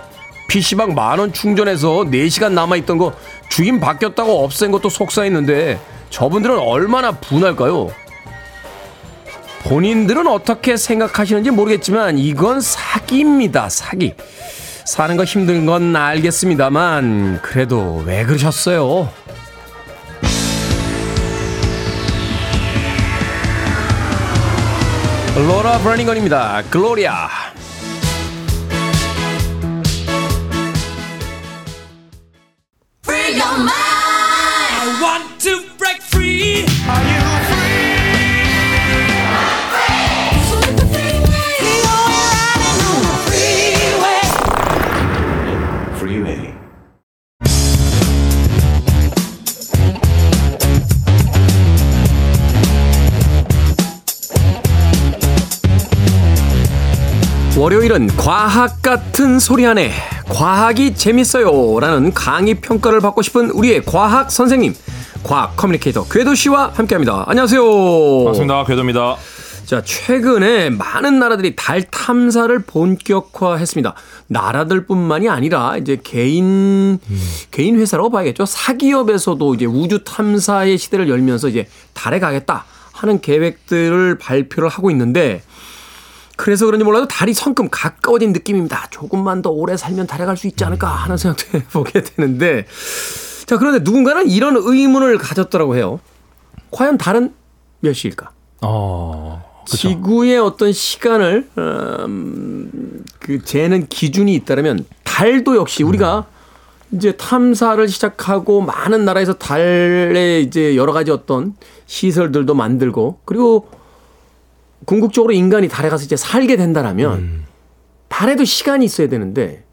PC방 만원 충전해서 4시간 남아있던 거 주인 바뀌었다고 없앤 것도 속상했는데 저분들은 얼마나 분할까요? 본인들은 어떻게 생각하시는지 모르겠지만 이건 사기입니다. 사기. 사는 거 힘든 건 알겠습니다만 그래도 왜 그러셨어요? 로라 브라닝건입니다. 글로리아. Free your mind. 월요일은 과학 같은 소리 안에 과학이 재밌어요 라는 강의 평가를 받고 싶은 우리의 과학 선생님 과학 커뮤니케이터 궤도 씨와 함께 합니다. 안녕하세요. 반갑습니다. 궤도입니다. 자, 최근에 많은 나라들이 달 탐사를 본격화했습니다. 나라들뿐만이 아니라 이제 개인 개인 회사라고 봐야겠죠. 사기업에서도 이제 우주 탐사의 시대를 열면서 이제 달에 가겠다 하는 계획들을 발표를 하고 있는데 그래서 그런지 몰라도 달이 성큼 가까워진 느낌입니다. 조금만 더 오래 살면 달에 갈 수 있지 않을까 하는 생각도 해보게 되는데 자, 그런데 누군가는 이런 의문을 가졌더라고 해요. 과연 달은 몇 시일까? 어, 지구의 어떤 시간을 음, 그 재는 기준이 있다면 달도 역시 우리가 이제 탐사를 시작하고 많은 나라에서 달에 이제 여러 가지 어떤 시설들도 만들고 그리고 궁극적으로 인간이 달에 가서 이제 살게 된다라면 달에도 시간이 있어야 되는데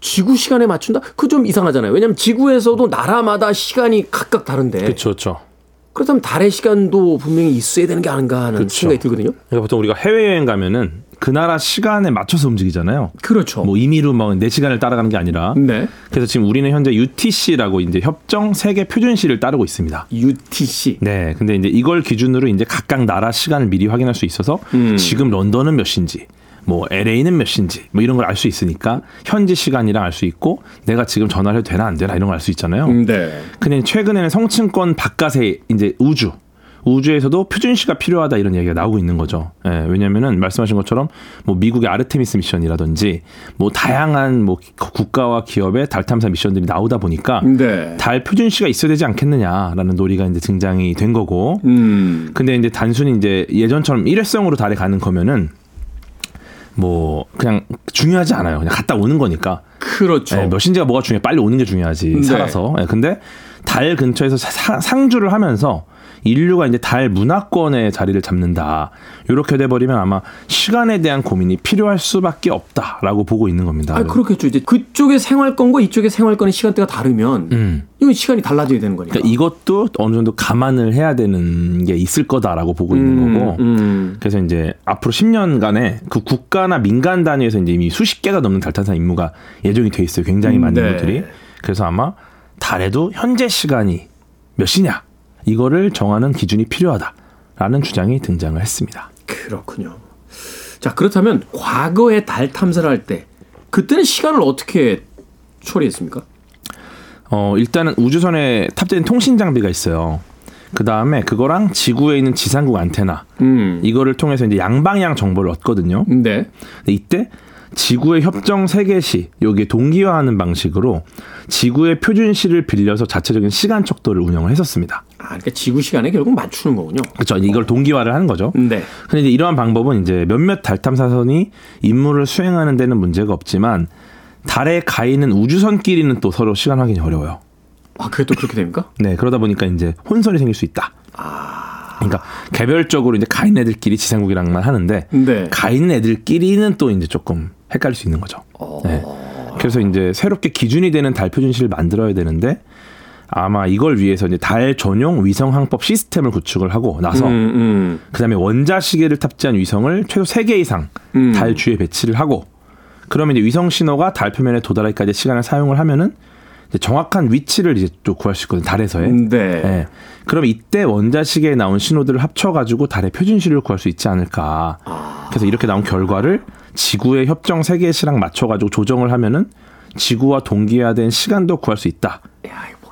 지구 시간에 맞춘다? 그 좀 이상하잖아요. 왜냐하면 지구에서도 나라마다 시간이 각각 다른데 그렇죠, 그렇다면 달의 시간도 분명히 있어야 되는 게 아닌가 하는 그렇죠. 생각이 들거든요. 그러니까 보통 우리가 해외여행 가면은 그 나라 시간에 맞춰서 움직이잖아요. 그렇죠. 뭐 임의로 뭐내 시간을 따라가는 게 아니라. 네. 그래서 지금 우리는 현재 UTC라고 이제 협정 세계 표준 시를 따르고 있습니다. UTC. 네. 근데 이제 이걸 기준으로 이제 각각 나라 시간을 미리 확인할 수 있어서 음. 지금 런던은 몇 시인지 뭐 LA는 몇 시인지 뭐 이런 걸 알 수 있으니까 현지 시간이랑 알 수 있고 내가 지금 전화를 해도 되나 안 되나 이런 걸 알 수 있잖아요. 네. 근데 최근에는 성층권 바깥에 이제 우주 우주에서도 표준시가 필요하다 이런 얘기가 나오고 있는 거죠. 예, 왜냐면은 말씀하신 것처럼 뭐 미국의 아르테미스 미션이라든지 뭐 다양한 뭐 국가와 기업의 달 탐사 미션들이 나오다 보니까 네. 달 표준시가 있어야 되지 않겠느냐라는 논의가 이제 등장이 된 거고. 음. 근데 이제 단순히 이제 예전처럼 일회성으로 달에 가는 거면은 뭐 그냥 중요하지 않아요. 그냥 갔다 오는 거니까. 그렇죠. 예, 몇인지가 뭐가 중요해. 빨리 오는 게 중요하지. 네. 살아서. 예, 근데 달 근처에서 사- 상주를 하면서 인류가 이제 달 문화권의 자리를 잡는다. 이렇게 돼버리면 아마 시간에 대한 고민이 필요할 수밖에 없다라고 보고 있는 겁니다. 아, 그렇겠죠. 이제 그쪽의 생활권과 이쪽의 생활권의 시간대가 다르면 음. 이건 시간이 달라져야 되는 거니까. 그러니까 이것도 어느 정도 감안을 해야 되는 게 있을 거다라고 보고 있는 거고. 음. 그래서 이제 앞으로 10년간에 그 국가나 민간 단위에서 이제 이미 수십 개가 넘는 달 탐사 임무가 예정이 돼 있어요. 굉장히 많은 네. 것들이. 그래서 아마 달에도 현재 시간이 몇 시냐 이거를 정하는 기준이 필요하다라는 주장이 등장을 했습니다. 그렇군요. 자, 그렇다면 과거에 달 탐사를 할 때 그때는 시간을 어떻게 처리했습니까? 어, 일단은 우주선에 탑재된 통신 장비가 있어요. 그 다음에 그거랑 지구에 있는 지상국 안테나 음. 이거를 통해서 이제 양방향 정보를 얻거든요. 네. 이때 지구의 협정 세계시 여기에 동기화하는 방식으로 지구의 표준시를 빌려서 자체적인 시간 척도를 운영을 했었습니다. 아, 그러니까 지구 시간에 결국 맞추는 거군요. 그렇죠. 이걸 동기화를 하는 거죠. 네. 근데 이제 이러한 방법은 이제 몇몇 달 탐사선이 임무를 수행하는 데는 문제가 없지만 달에 가 있는 우주선끼리는 또 서로 시간 확인이 어려워요. 아, 그게 또 그렇게 됩니까? 네, 그러다 보니까 이제 혼선이 생길 수 있다. 그러니까 개별적으로 이제 가 있는 애들끼리 지상국이랑만 하는데 네. 가 있는 애들끼리는 또 이제 조금 헷갈릴 수 있는 거죠. 네. 그래서 이제 새롭게 기준이 되는 달 표준시를 만들어야 되는데 아마 이걸 위해서 이제 달 전용 위성 항법 시스템을 구축을 하고 나서 음, 음. 그다음에 원자 시계를 탑재한 위성을 최소 3개 이상 음. 달 주위에 배치를 하고 그러면 이제 위성 신호가 달 표면에 도달하기까지 시간을 사용을 하면은 이제 정확한 위치를 이제 또 구할 수 있거든요. 달에서의. 네. 예. 그럼 이때 원자 시계에 나온 신호들을 합쳐가지고 달의 표준시를 구할 수 있지 않을까. 그래서 이렇게 나온 결과를 지구의 협정 세계시랑 맞춰가지고 조정을 하면은 지구와 동기화된 시간도 구할 수 있다.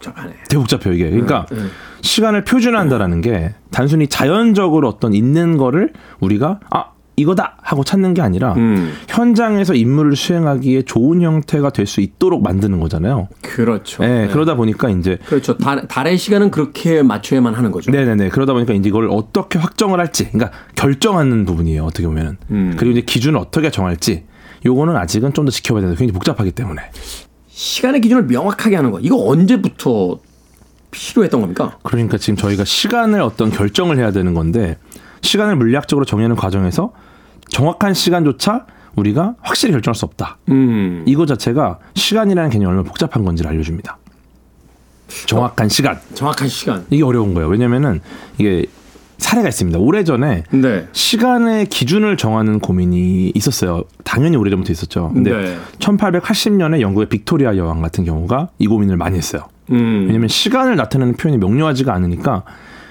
복잡하네. 되게 복잡해요 이게. 그러니까 네. 시간을 표준화한다라는 게 단순히 자연적으로 어떤 있는 거를 우리가 아 이거다 하고 찾는 게 아니라 음. 현장에서 임무를 수행하기에 좋은 형태가 될 수 있도록 만드는 거잖아요. 그렇죠. 예, 네. 그러다 보니까 이제 그렇죠. 달, 달의 시간은 그렇게 맞춰야만 하는 거죠. 네네네. 그러다 보니까 이제 이걸 어떻게 확정을 할지, 그러니까 결정하는 부분이에요. 어떻게 보면은. 음. 그리고 이제 기준을 어떻게 정할지, 요거는 아직은 좀 더 지켜봐야 되는데 굉장히 복잡하기 때문에. 시간의 기준을 명확하게 하는 거. 이거 언제부터 필요했던 겁니까? 그러니까 지금 저희가 시간을 어떤 결정을 해야 되는 건데, 시간을 물리학적으로 정의하는 과정에서 정확한 시간조차 우리가 확실히 결정할 수 없다. 음. 이거 자체가 시간이라는 개념이 얼마나 복잡한 건지를 알려줍니다. 정확한 시간. 정확한 시간. 이게 어려운 거예요. 왜냐면은 이게 사례가 있습니다. 오래전에 네. 시간의 기준을 정하는 고민이 있었어요. 당연히 오래전부터 있었죠. 근데 네. 1880년에 영국의 빅토리아 여왕 같은 경우가 이 고민을 많이 했어요. 음. 왜냐면 시간을 나타내는 표현이 명료하지가 않으니까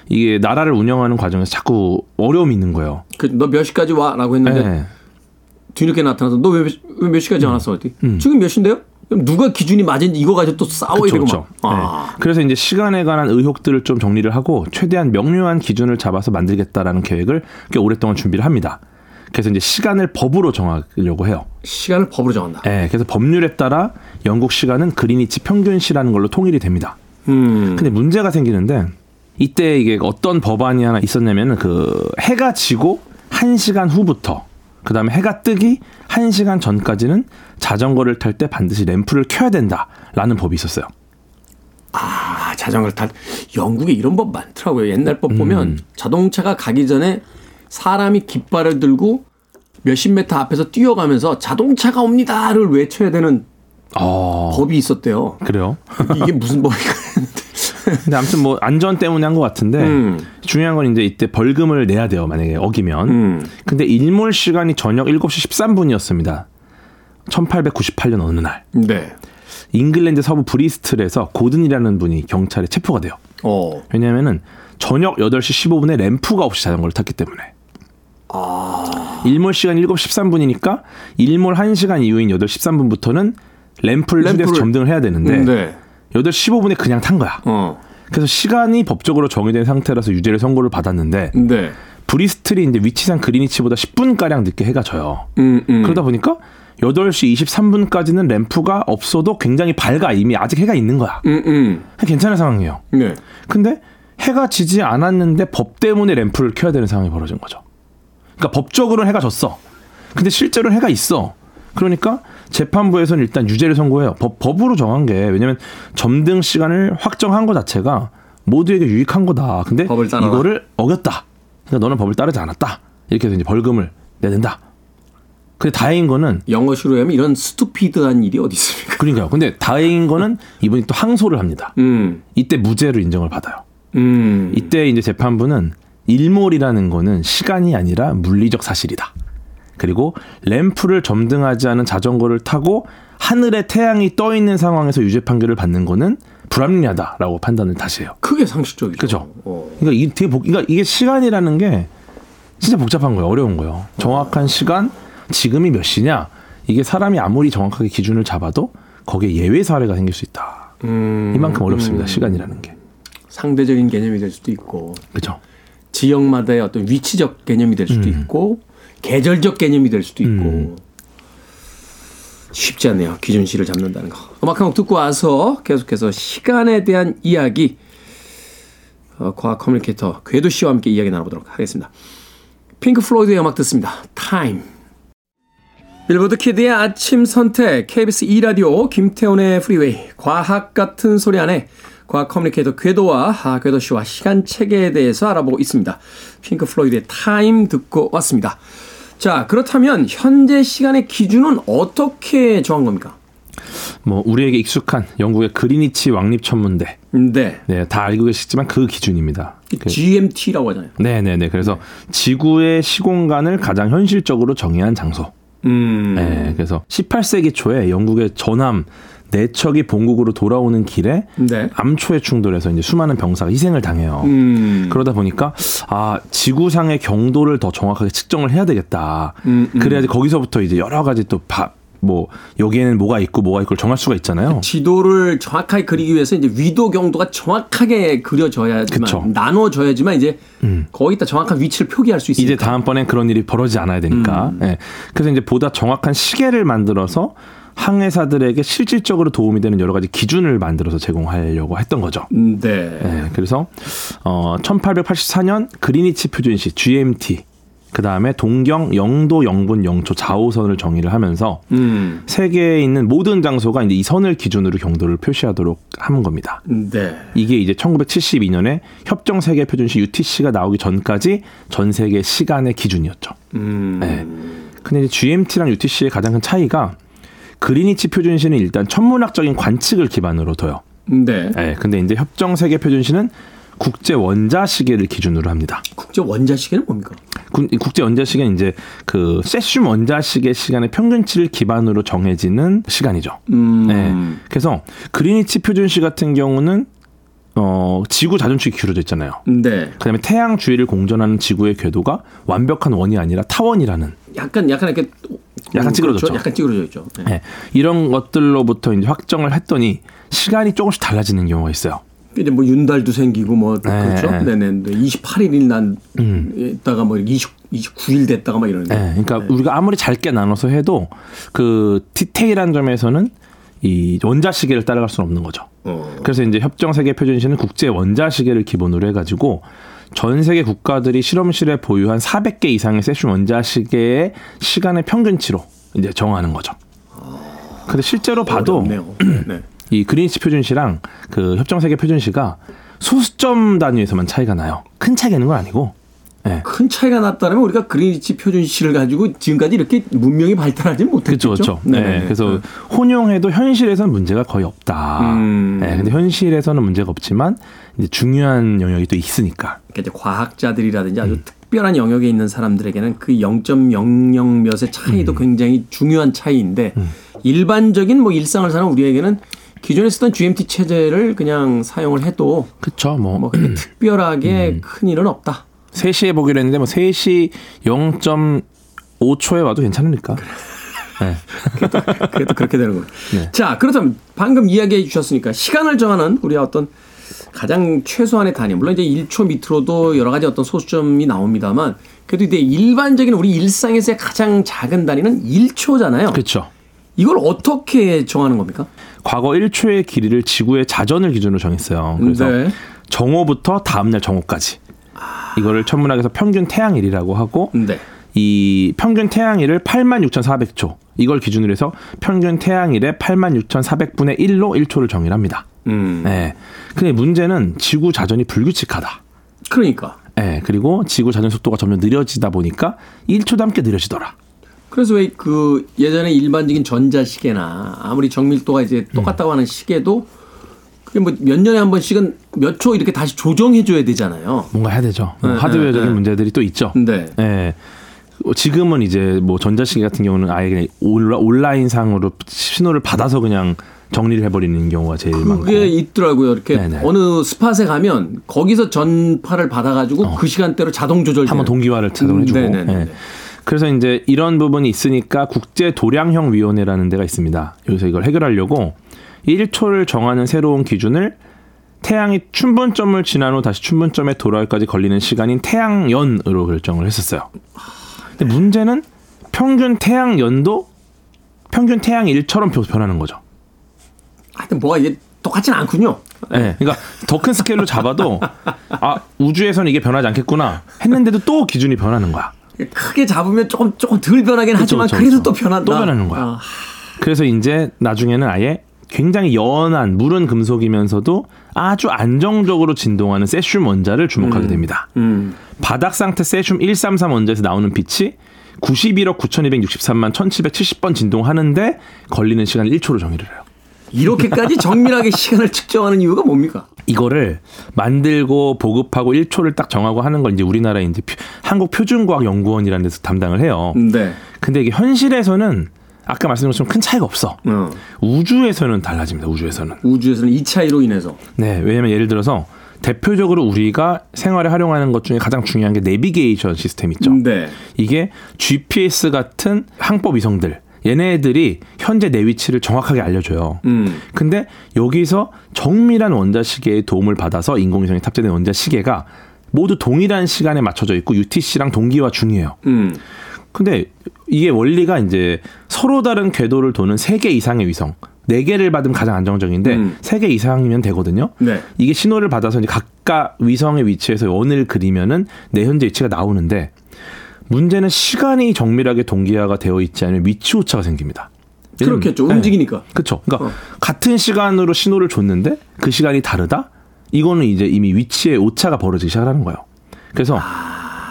이게 나라를 운영하는 과정에서 자꾸 어려움이 있는 거예요. 그, 너 몇 시까지 와? 라고 했는데 네. 뒤늦게 나타나서 너 왜 몇 시까지 안 왔어? 어디? 음. 지금 몇 시인데요? 그럼 누가 기준이 맞은지 이거 가지고 또 싸워야 그쵸, 되고 그쵸. 막. 아. 네. 그래서 이제 시간에 관한 의혹들을 좀 정리를 하고 최대한 명료한 기준을 잡아서 만들겠다라는 계획을 꽤 오랫동안 준비를 합니다. 그래서 이제 시간을 법으로 정하려고 해요. 시간을 법으로 정한다. 예, 그래서 법률에 따라 영국 시간은 그리니치 평균 시라는 걸로 통일이 됩니다. 음. 근데 문제가 생기는데 이때 이게 어떤 법안이 하나 있었냐면은 그 해가 지고 1시간 후부터 그 다음에 해가 뜨기 1시간 전까지는 자전거를 탈 때 반드시 램프를 켜야 된다라는 법이 있었어요. 아, 자전거를 탈 영국에 이런 법 많더라고요. 옛날 법 보면 음. 자동차가 가기 전에 사람이 깃발을 들고 몇십 메터 앞에서 뛰어가면서 자동차가 옵니다를 외쳐야 되는 어. 법이 있었대요. 그래요? 이게 무슨 법인가 했는데. 근데 아무튼 뭐 안전 때문에 한 것 같은데 음. 중요한 건 이제 이때 벌금을 내야 돼요. 만약에 어기면. 음. 근데 일몰 시간이 저녁 7시 13분이었습니다. 1898년 어느 날. 네. 잉글랜드 서부 브리스틀에서 고든이라는 분이 경찰에 체포가 돼요. 어. 왜냐면은 저녁 8시 15분에 램프가 없이 자전거를 탔기 때문에. 일몰 시간 7시 13분이니까 일몰 1시간 이후인 8시 13분부터는 램프를 램프를- 점등을 해야 되는데 네. 8시 15분에 그냥 탄 거야. 어. 그래서 시간이 법적으로 정해진 상태라서 유죄를 선고를 받았는데 네. 브리스틀이 이제 위치상 그리니치보다 10분 가량 늦게 해가 져요. 음, 음. 그러다 보니까 8시 23분까지는 램프가 없어도 굉장히 밝아 이미 아직 해가 있는 거야. 음, 음. 괜찮은 상황이에요. 네. 근데 해가 지지 않았는데 법 때문에 램프를 켜야 되는 상황이 벌어진 거죠. 그러니까 법적으로는 해가 졌어. 근데 실제로는 해가 있어. 그러니까 재판부에서는 일단 유죄를 선고해요. 법, 법으로 정한 게 왜냐면 점등 시간을 확정한 것 자체가 모두에게 유익한 거다. 근데. 이거를 어겼다. 그러니까 너는 법을 따르지 않았다. 이렇게 해서 이제 벌금을 내는다. 근데 다행인 거는 영어식으로 하면 이런 스투피드한 일이 어디 있습니까? 그러니까요. 근데 다행인 거는 이분이 또 항소를 합니다. 음. 이때 무죄로 인정을 받아요. 음. 이때 이제 재판부는 일몰이라는 거는 시간이 아니라 물리적 사실이다. 그리고 램프를 점등하지 않은 자전거를 타고 하늘에 태양이 떠 있는 상황에서 유죄 판결을 받는 거는 불합리하다라고 판단을 다시 해요. 크게 상식적이죠. 그죠. 어. 그러니까 이게 되게 복, 그러니까 이게 시간이라는 게 진짜 복잡한 거예요. 어려운 거예요. 정확한 시간, 지금이 몇 시냐 이게 사람이 아무리 정확하게 기준을 잡아도 거기에 예외 사례가 생길 수 있다. 음. 이만큼 어렵습니다. 시간이라는 게. 상대적인 개념이 될 수도 있고 그렇죠. 지역마다의 어떤 위치적 개념이 될 수도 음. 있고 계절적 개념이 될 수도 있고 음. 쉽지 않네요. 기준시를 잡는다는 거. 음악 한 곡 듣고 와서 계속해서 시간에 대한 이야기 어, 과학 communicator 궤도 씨와 함께 이야기 나눠보도록 하겠습니다. Pink Floyd의 음악 듣습니다. Time. Billboard Kid의 아침 선택 KBS 2라디오 김태훈의 Freeway 과학 같은 소리 하네 과학 communicator 궤도와 아, 궤도 씨와 시간 체계에 대해서 알아보고 있습니다. Pink Floyd의 Time 듣고 왔습니다. 자 그렇다면 현재 시간의 기준은 어떻게 정한 겁니까? 뭐 우리에게 익숙한 영국의 그리니치 왕립 천문대. 네, 네, 다 알고 계시지만 그 기준입니다. 그- GMT라고 하잖아요. 네 네 네. 그래서 지구의 시공간을 가장 현실적으로 정의한 장소. 음, 네, 그래서 18세기 초에 영국의 전함 네 척이 본국으로 돌아오는 길에 네, 암초에 충돌해서 이제 수많은 병사가 희생을 당해요. 음, 그러다 보니까 아 지구상의 경도를 더 정확하게 측정을 해야 되겠다. 음, 음. 그래야지 거기서부터 이제 여러 가지 또 바- 뭐 여기에는 뭐가 있고 뭐가 있고 정할 수가 있잖아요. 지도를 정확하게 그리기 위해서 이제 위도 경도가 정확하게 그려져야지만 그쵸. 나눠져야지만 이제 거기다 정확한 위치를 표기할 수 있으니까. 이제 다음번엔 그런 일이 벌어지지 않아야 되니까. 예. 그래서 이제 보다 정확한 시계를 만들어서 항해사들에게 실질적으로 도움이 되는 여러 가지 기준을 만들어서 제공하려고 했던 거죠. 음, 네. 예, 그래서 어 1884년 그리니치 표준시 GMT 그 다음에 동경 영도 영분 영초 좌우선을 정의를 하면서 음. 세계에 있는 모든 장소가 이제 이 선을 기준으로 경도를 표시하도록 한 겁니다. 네. 이게 이제 1972년에 협정 세계 표준시 UTC가 나오기 전까지 전 세계 시간의 기준이었죠. 음. 네. 근데 이제 GMT랑 UTC의 가장 큰 차이가 그리니치 표준시는 일단 천문학적인 관측을 기반으로 둬요. 네. 네. 근데 이제 협정 세계 표준시는 국제 원자 시계를 기준으로 합니다. 국제 원자 시계는 뭡니까? 국제 원자 시계는 이제 그 세슘 원자 시계 시간의 평균치를 기반으로 정해지는 시간이죠. 음. 네. 그래서 그리니치 표준시 같은 경우는 어 지구 자전축이 기울어져 있잖아요. 네. 그다음에 태양 주위를 공전하는 지구의 궤도가 완벽한 원이 아니라 타원이라는 약간 약간 이렇게 약간 찌그러졌죠. 그렇죠? 약간 찌그러져 있죠. 네. 예, 이런 것들로부터 이제 확정을 했더니 시간이 조금씩 달라지는 경우가 있어요. 이제 뭐 윤달도 생기고 뭐 그렇죠. 네. 네, 네. 28일일 난 있다가 뭐 20, 29일 됐다가 막 이러는데. 예, 그러니까 우리가 아무리 짧게 나눠서 해도 그 디테일한 점에서는 이 원자 시계를 따라갈 수는 없는 거죠. 어. 그래서 이제 협정 세계 표준 시는 국제 원자 시계를 기본으로 해가지고 전 세계 국가들이 실험실에 보유한 400개 이상의 세슘 원자 시계의 시간의 평균치로 이제 정하는 거죠. 근데 실제로 봐도. 네. 이 그린치 표준시랑 그 협정 세계 표준시가 수점 단위에서만 차이가 나요. 큰 차이가 있는 건 아니고. 예. 큰 차이가 났다면 우리가 그린위치 표준시를 가지고 지금까지 이렇게 문명이 발달하지 못했죠. 그렇죠, 그렇죠. 네, 그래서 혼용해도 현실에서는 문제가 거의 없다. 음. 네, 근데 현실에서는 문제가 없지만 이제 중요한 영역이 또 있으니까. 그러니까 이제 과학자들이라든지 아주 음. 특별한 영역에 있는 사람들에게는 그 0.00 몇의 음. 차이도 굉장히 중요한 차이인데 일반적인 뭐 일상을 사는 우리에게는 기존에 쓰던 GMT 체제를 그냥 사용을 해도 그렇죠. 뭐, 뭐 그렇게 특별하게 음. 큰 일은 없다. 3시에 보기로 했는데 뭐 3시 0.5초에 와도 괜찮으니까. 네. 그래도 그렇게 되는 거예요. 네. 자, 그렇다면 방금 이야기해 주셨으니까 시간을 정하는 우리 어떤 가장 최소한의 단위, 물론 이제 1초 밑으로도 여러 가지 어떤 소수점이 나옵니다만 그래도 이제 일반적인 우리 일상에서의 가장 작은 단위는 1초잖아요. 그렇죠. 이걸 어떻게 정하는 겁니까? 과거 1초의 길이를 지구의 자전을 기준으로 정했어요. 그래서 네. 정오부터 다음날 정오까지. 이거를 천문학에서 평균 태양일이라고 하고 네. 이 평균 태양일을 86,400초 이걸 기준으로 해서 평균 태양일의 86,400분의 1로 1초를 정의합니다. 음. 네. 근데 문제는 지구 자전이 불규칙하다. 그러니까. 네. 그리고 지구 자전 속도가 점점 느려지다 보니까 1초도 함께 느려지더라. 그래서 왜 그 예전에 일반적인 전자시계나 아무리 정밀도가 이제 똑같다고 하는 시계도 그게 뭐 몇 년에 한 번씩은 몇 초 이렇게 다시 조정해 줘야 되잖아요. 뭔가 해야 되죠. 뭐 네, 하드웨어적인 네, 네. 문제들이 또 있죠. 네. 예. 지금은 이제 뭐 전자시계 같은 경우는 아예 그냥 온라, 온라인 상으로 신호를 받아서 그냥 정리를 해버리는 경우가 제일 많고. 그게 있더라고요. 이렇게 네네. 어느 스팟에 가면 거기서 전파를 받아가지고 그 시간대로 자동 조절. 한번 동기화를 자동 해주고. 음, 네네네. 예. 그래서 이제 이런 부분이 있으니까 국제 도량형 위원회라는 데가 있습니다. 여기서 이걸 해결하려고 1초를 정하는 새로운 기준을 태양이 춘분점을 지난 후 다시 춘분점에 돌아올까지 걸리는 시간인 태양연으로 결정을 했었어요. 근데 문제는 평균 태양연도 평균 태양일처럼 변하는 거죠. 하여튼 뭐가 이게 똑같진 않군요. 예. 그러니까 더 큰 스케일로 잡아도 아 우주에서는 이게 변하지 않겠구나 했는데도 또 기준이 변하는 거야. 크게 잡으면 조금 조금 덜 변하긴 그쵸, 하지만 그쵸, 그래도 그쵸. 또 변한다. 또 변하는 거야. 아, 그래서 이제 나중에는 아예 굉장히 연한 물은 금속이면서도 아주 안정적으로 진동하는 세슘 원자를 주목하게 됩니다. 음. 바닥 상태 세슘 133 원자에서 나오는 빛이 91억 9263만 1770번 진동하는데 걸리는 시간을 1초로 정의를 해요. 이렇게까지 정밀하게 시간을 측정하는 이유가 뭡니까? 이거를 만들고 보급하고 1초를 딱 정하고 하는 건 이제 우리나라 이제 표- 한국 표준과학 연구원이라는 데서 담당을 해요. 네. 근데 이게 현실에서는 아까 말씀드린 것처럼 큰 차이가 없어. 어. 우주에서는 달라집니다. 우주에서는. 우주에서는 이 차이로 인해서 네, 왜냐면 예를 들어서 대표적으로 우리가 생활에 활용하는 것 중에 가장 중요한 게 내비게이션 시스템 있죠. 네. 이게 GPS 같은 항법 위성들, 얘네들이 현재 내 위치를 정확하게 알려줘요. 음. 근데 여기서 정밀한 원자 시계의 도움을 받아서 인공위성에 탑재된 원자 시계가 모두 동일한 시간에 맞춰져 있고 UTC랑 동기화 중이에요. 음. 근데 이게 원리가 이제 서로 다른 궤도를 도는 세 개 이상의 위성. 네 개를 받으면 가장 안정적인데 음. 세개 이상이면 되거든요. 네. 이게 신호를 받아서 이제 각각 위성의 위치에서 원을 그리면은 내 현재 위치가 나오는데 문제는 시간이 정밀하게 동기화가 되어 있지 않으면 위치 오차가 생깁니다. 그렇겠죠. 네. 움직이니까. 그렇죠. 그러니까 어. 같은 시간으로 신호를 줬는데 그 시간이 다르다? 이거는 이제 이미 위치의 오차가 벌어지기 시작하는 거예요. 그래서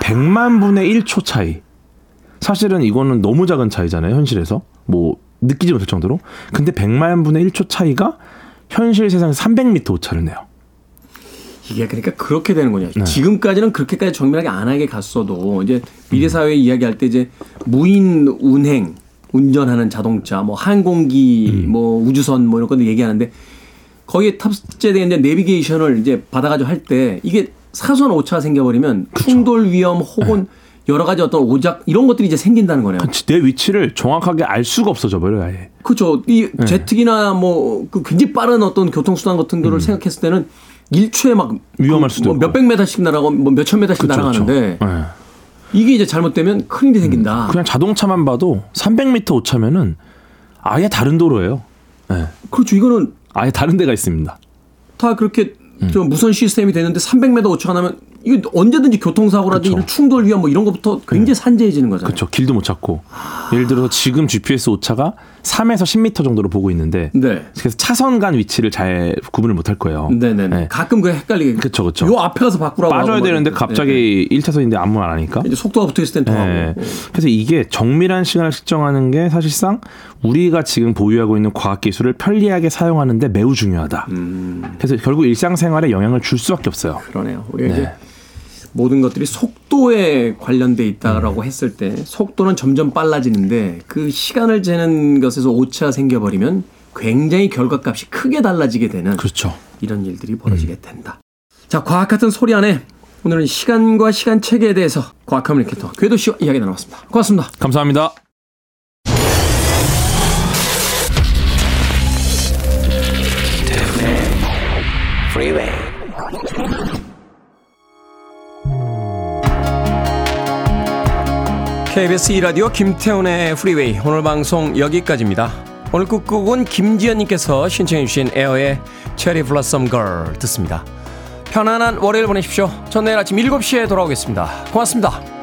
100만 분의 1초 차이. 사실은 이거는 너무 작은 차이잖아요, 현실에서. 뭐 느끼지 못할 정도로. 근데 100만 분의 1초 차이가 현실 세상에서 300m 오차를 내요. 이게 그러니까 그렇게 되는 거냐. 네. 지금까지는 그렇게까지 정밀하게 안 하게 갔어도 이제 미래 사회 이야기할 때 이제 무인 운행 운전하는 자동차, 뭐 항공기, 음. 뭐 우주선 뭐 이런 것들 얘기하는데 거기에 탑재된 이제 내비게이션을 이제 받아가지고 할 때 이게 사소한 오차가 생겨버리면 충돌 위험 혹은 여러 가지 어떤 오작 이런 것들이 이제 생긴다는 거네요. 그치, 내 위치를 정확하게 알 수가 없어져 버려요, 아예. 그렇죠. 이 네. 제트기나 뭐 그 굉장히 빠른 어떤 교통수단 같은 거를 생각했을 때는 일초에 막 음. 위험할 수도 뭐 있고. 몇백 메다씩 날아가고 뭐 몇천 메다씩 그쵸, 날아가는데 그쵸. 네. 이게 이제 잘못되면 큰 일이 생긴다. 그냥 자동차만 봐도 300m 오차면은 아예 다른 도로예요. 예. 그렇죠. 이거는 아예 다른 데가 있습니다. 다 그렇게 음. 좀 무선 시스템이 되는데 300m 오차가 나면 이거 언제든지 교통사고라든지. 이런 충돌 위험 뭐 이런 것부터 굉장히 산재해지는 거잖아요. 그렇죠. 길도 못 찾고. 예를 들어서 지금 GPS 오차가 3에서 10m 정도로 보고 있는데 네. 그래서 차선 간 위치를 잘 구분을 못할 거예요. 네네. 네. 네. 가끔 그 헷갈리게. 그쵸, 그쵸. 요 앞에 가서 바꾸라고. 빠져야 되는데 막 갑자기 네. 1차선인데 아무 말 안 하니까. 이제 속도가 붙어 있을 땐더 네. 하고. 그래서 이게 정밀한 시간을 측정하는 게 사실상 우리가 지금 보유하고 있는 과학 기술을 편리하게 사용하는데 매우 중요하다. 음. 그래서 결국 일상생활에 영향을 줄 수밖에 없어요. 그러네요. 우리가 네. 이제 모든 것들이 속도에 관련돼 음. 있다라고 했을 때 속도는 점점 빨라지는데 그 시간을 재는 것에서 오차가 생겨버리면 굉장히 결과값이 크게 달라지게 되는 그렇죠. 이런 일들이 벌어지게 된다. 자, 과학 같은 소리 안에 오늘은 시간과 시간 체계에 대해서 과학 communicator 궤도 씨와 이야기 나눴습니다. 고맙습니다. 감사합니다. KBS 2라디오 김태훈의 Freeway 오늘 방송 여기까지입니다. 오늘 끝곡은 김지연님께서 신청해 주신 에어의 체리 블라썸 걸 듣습니다. 편안한 월요일 보내십시오. 전 내일 아침 7시에 돌아오겠습니다. 고맙습니다.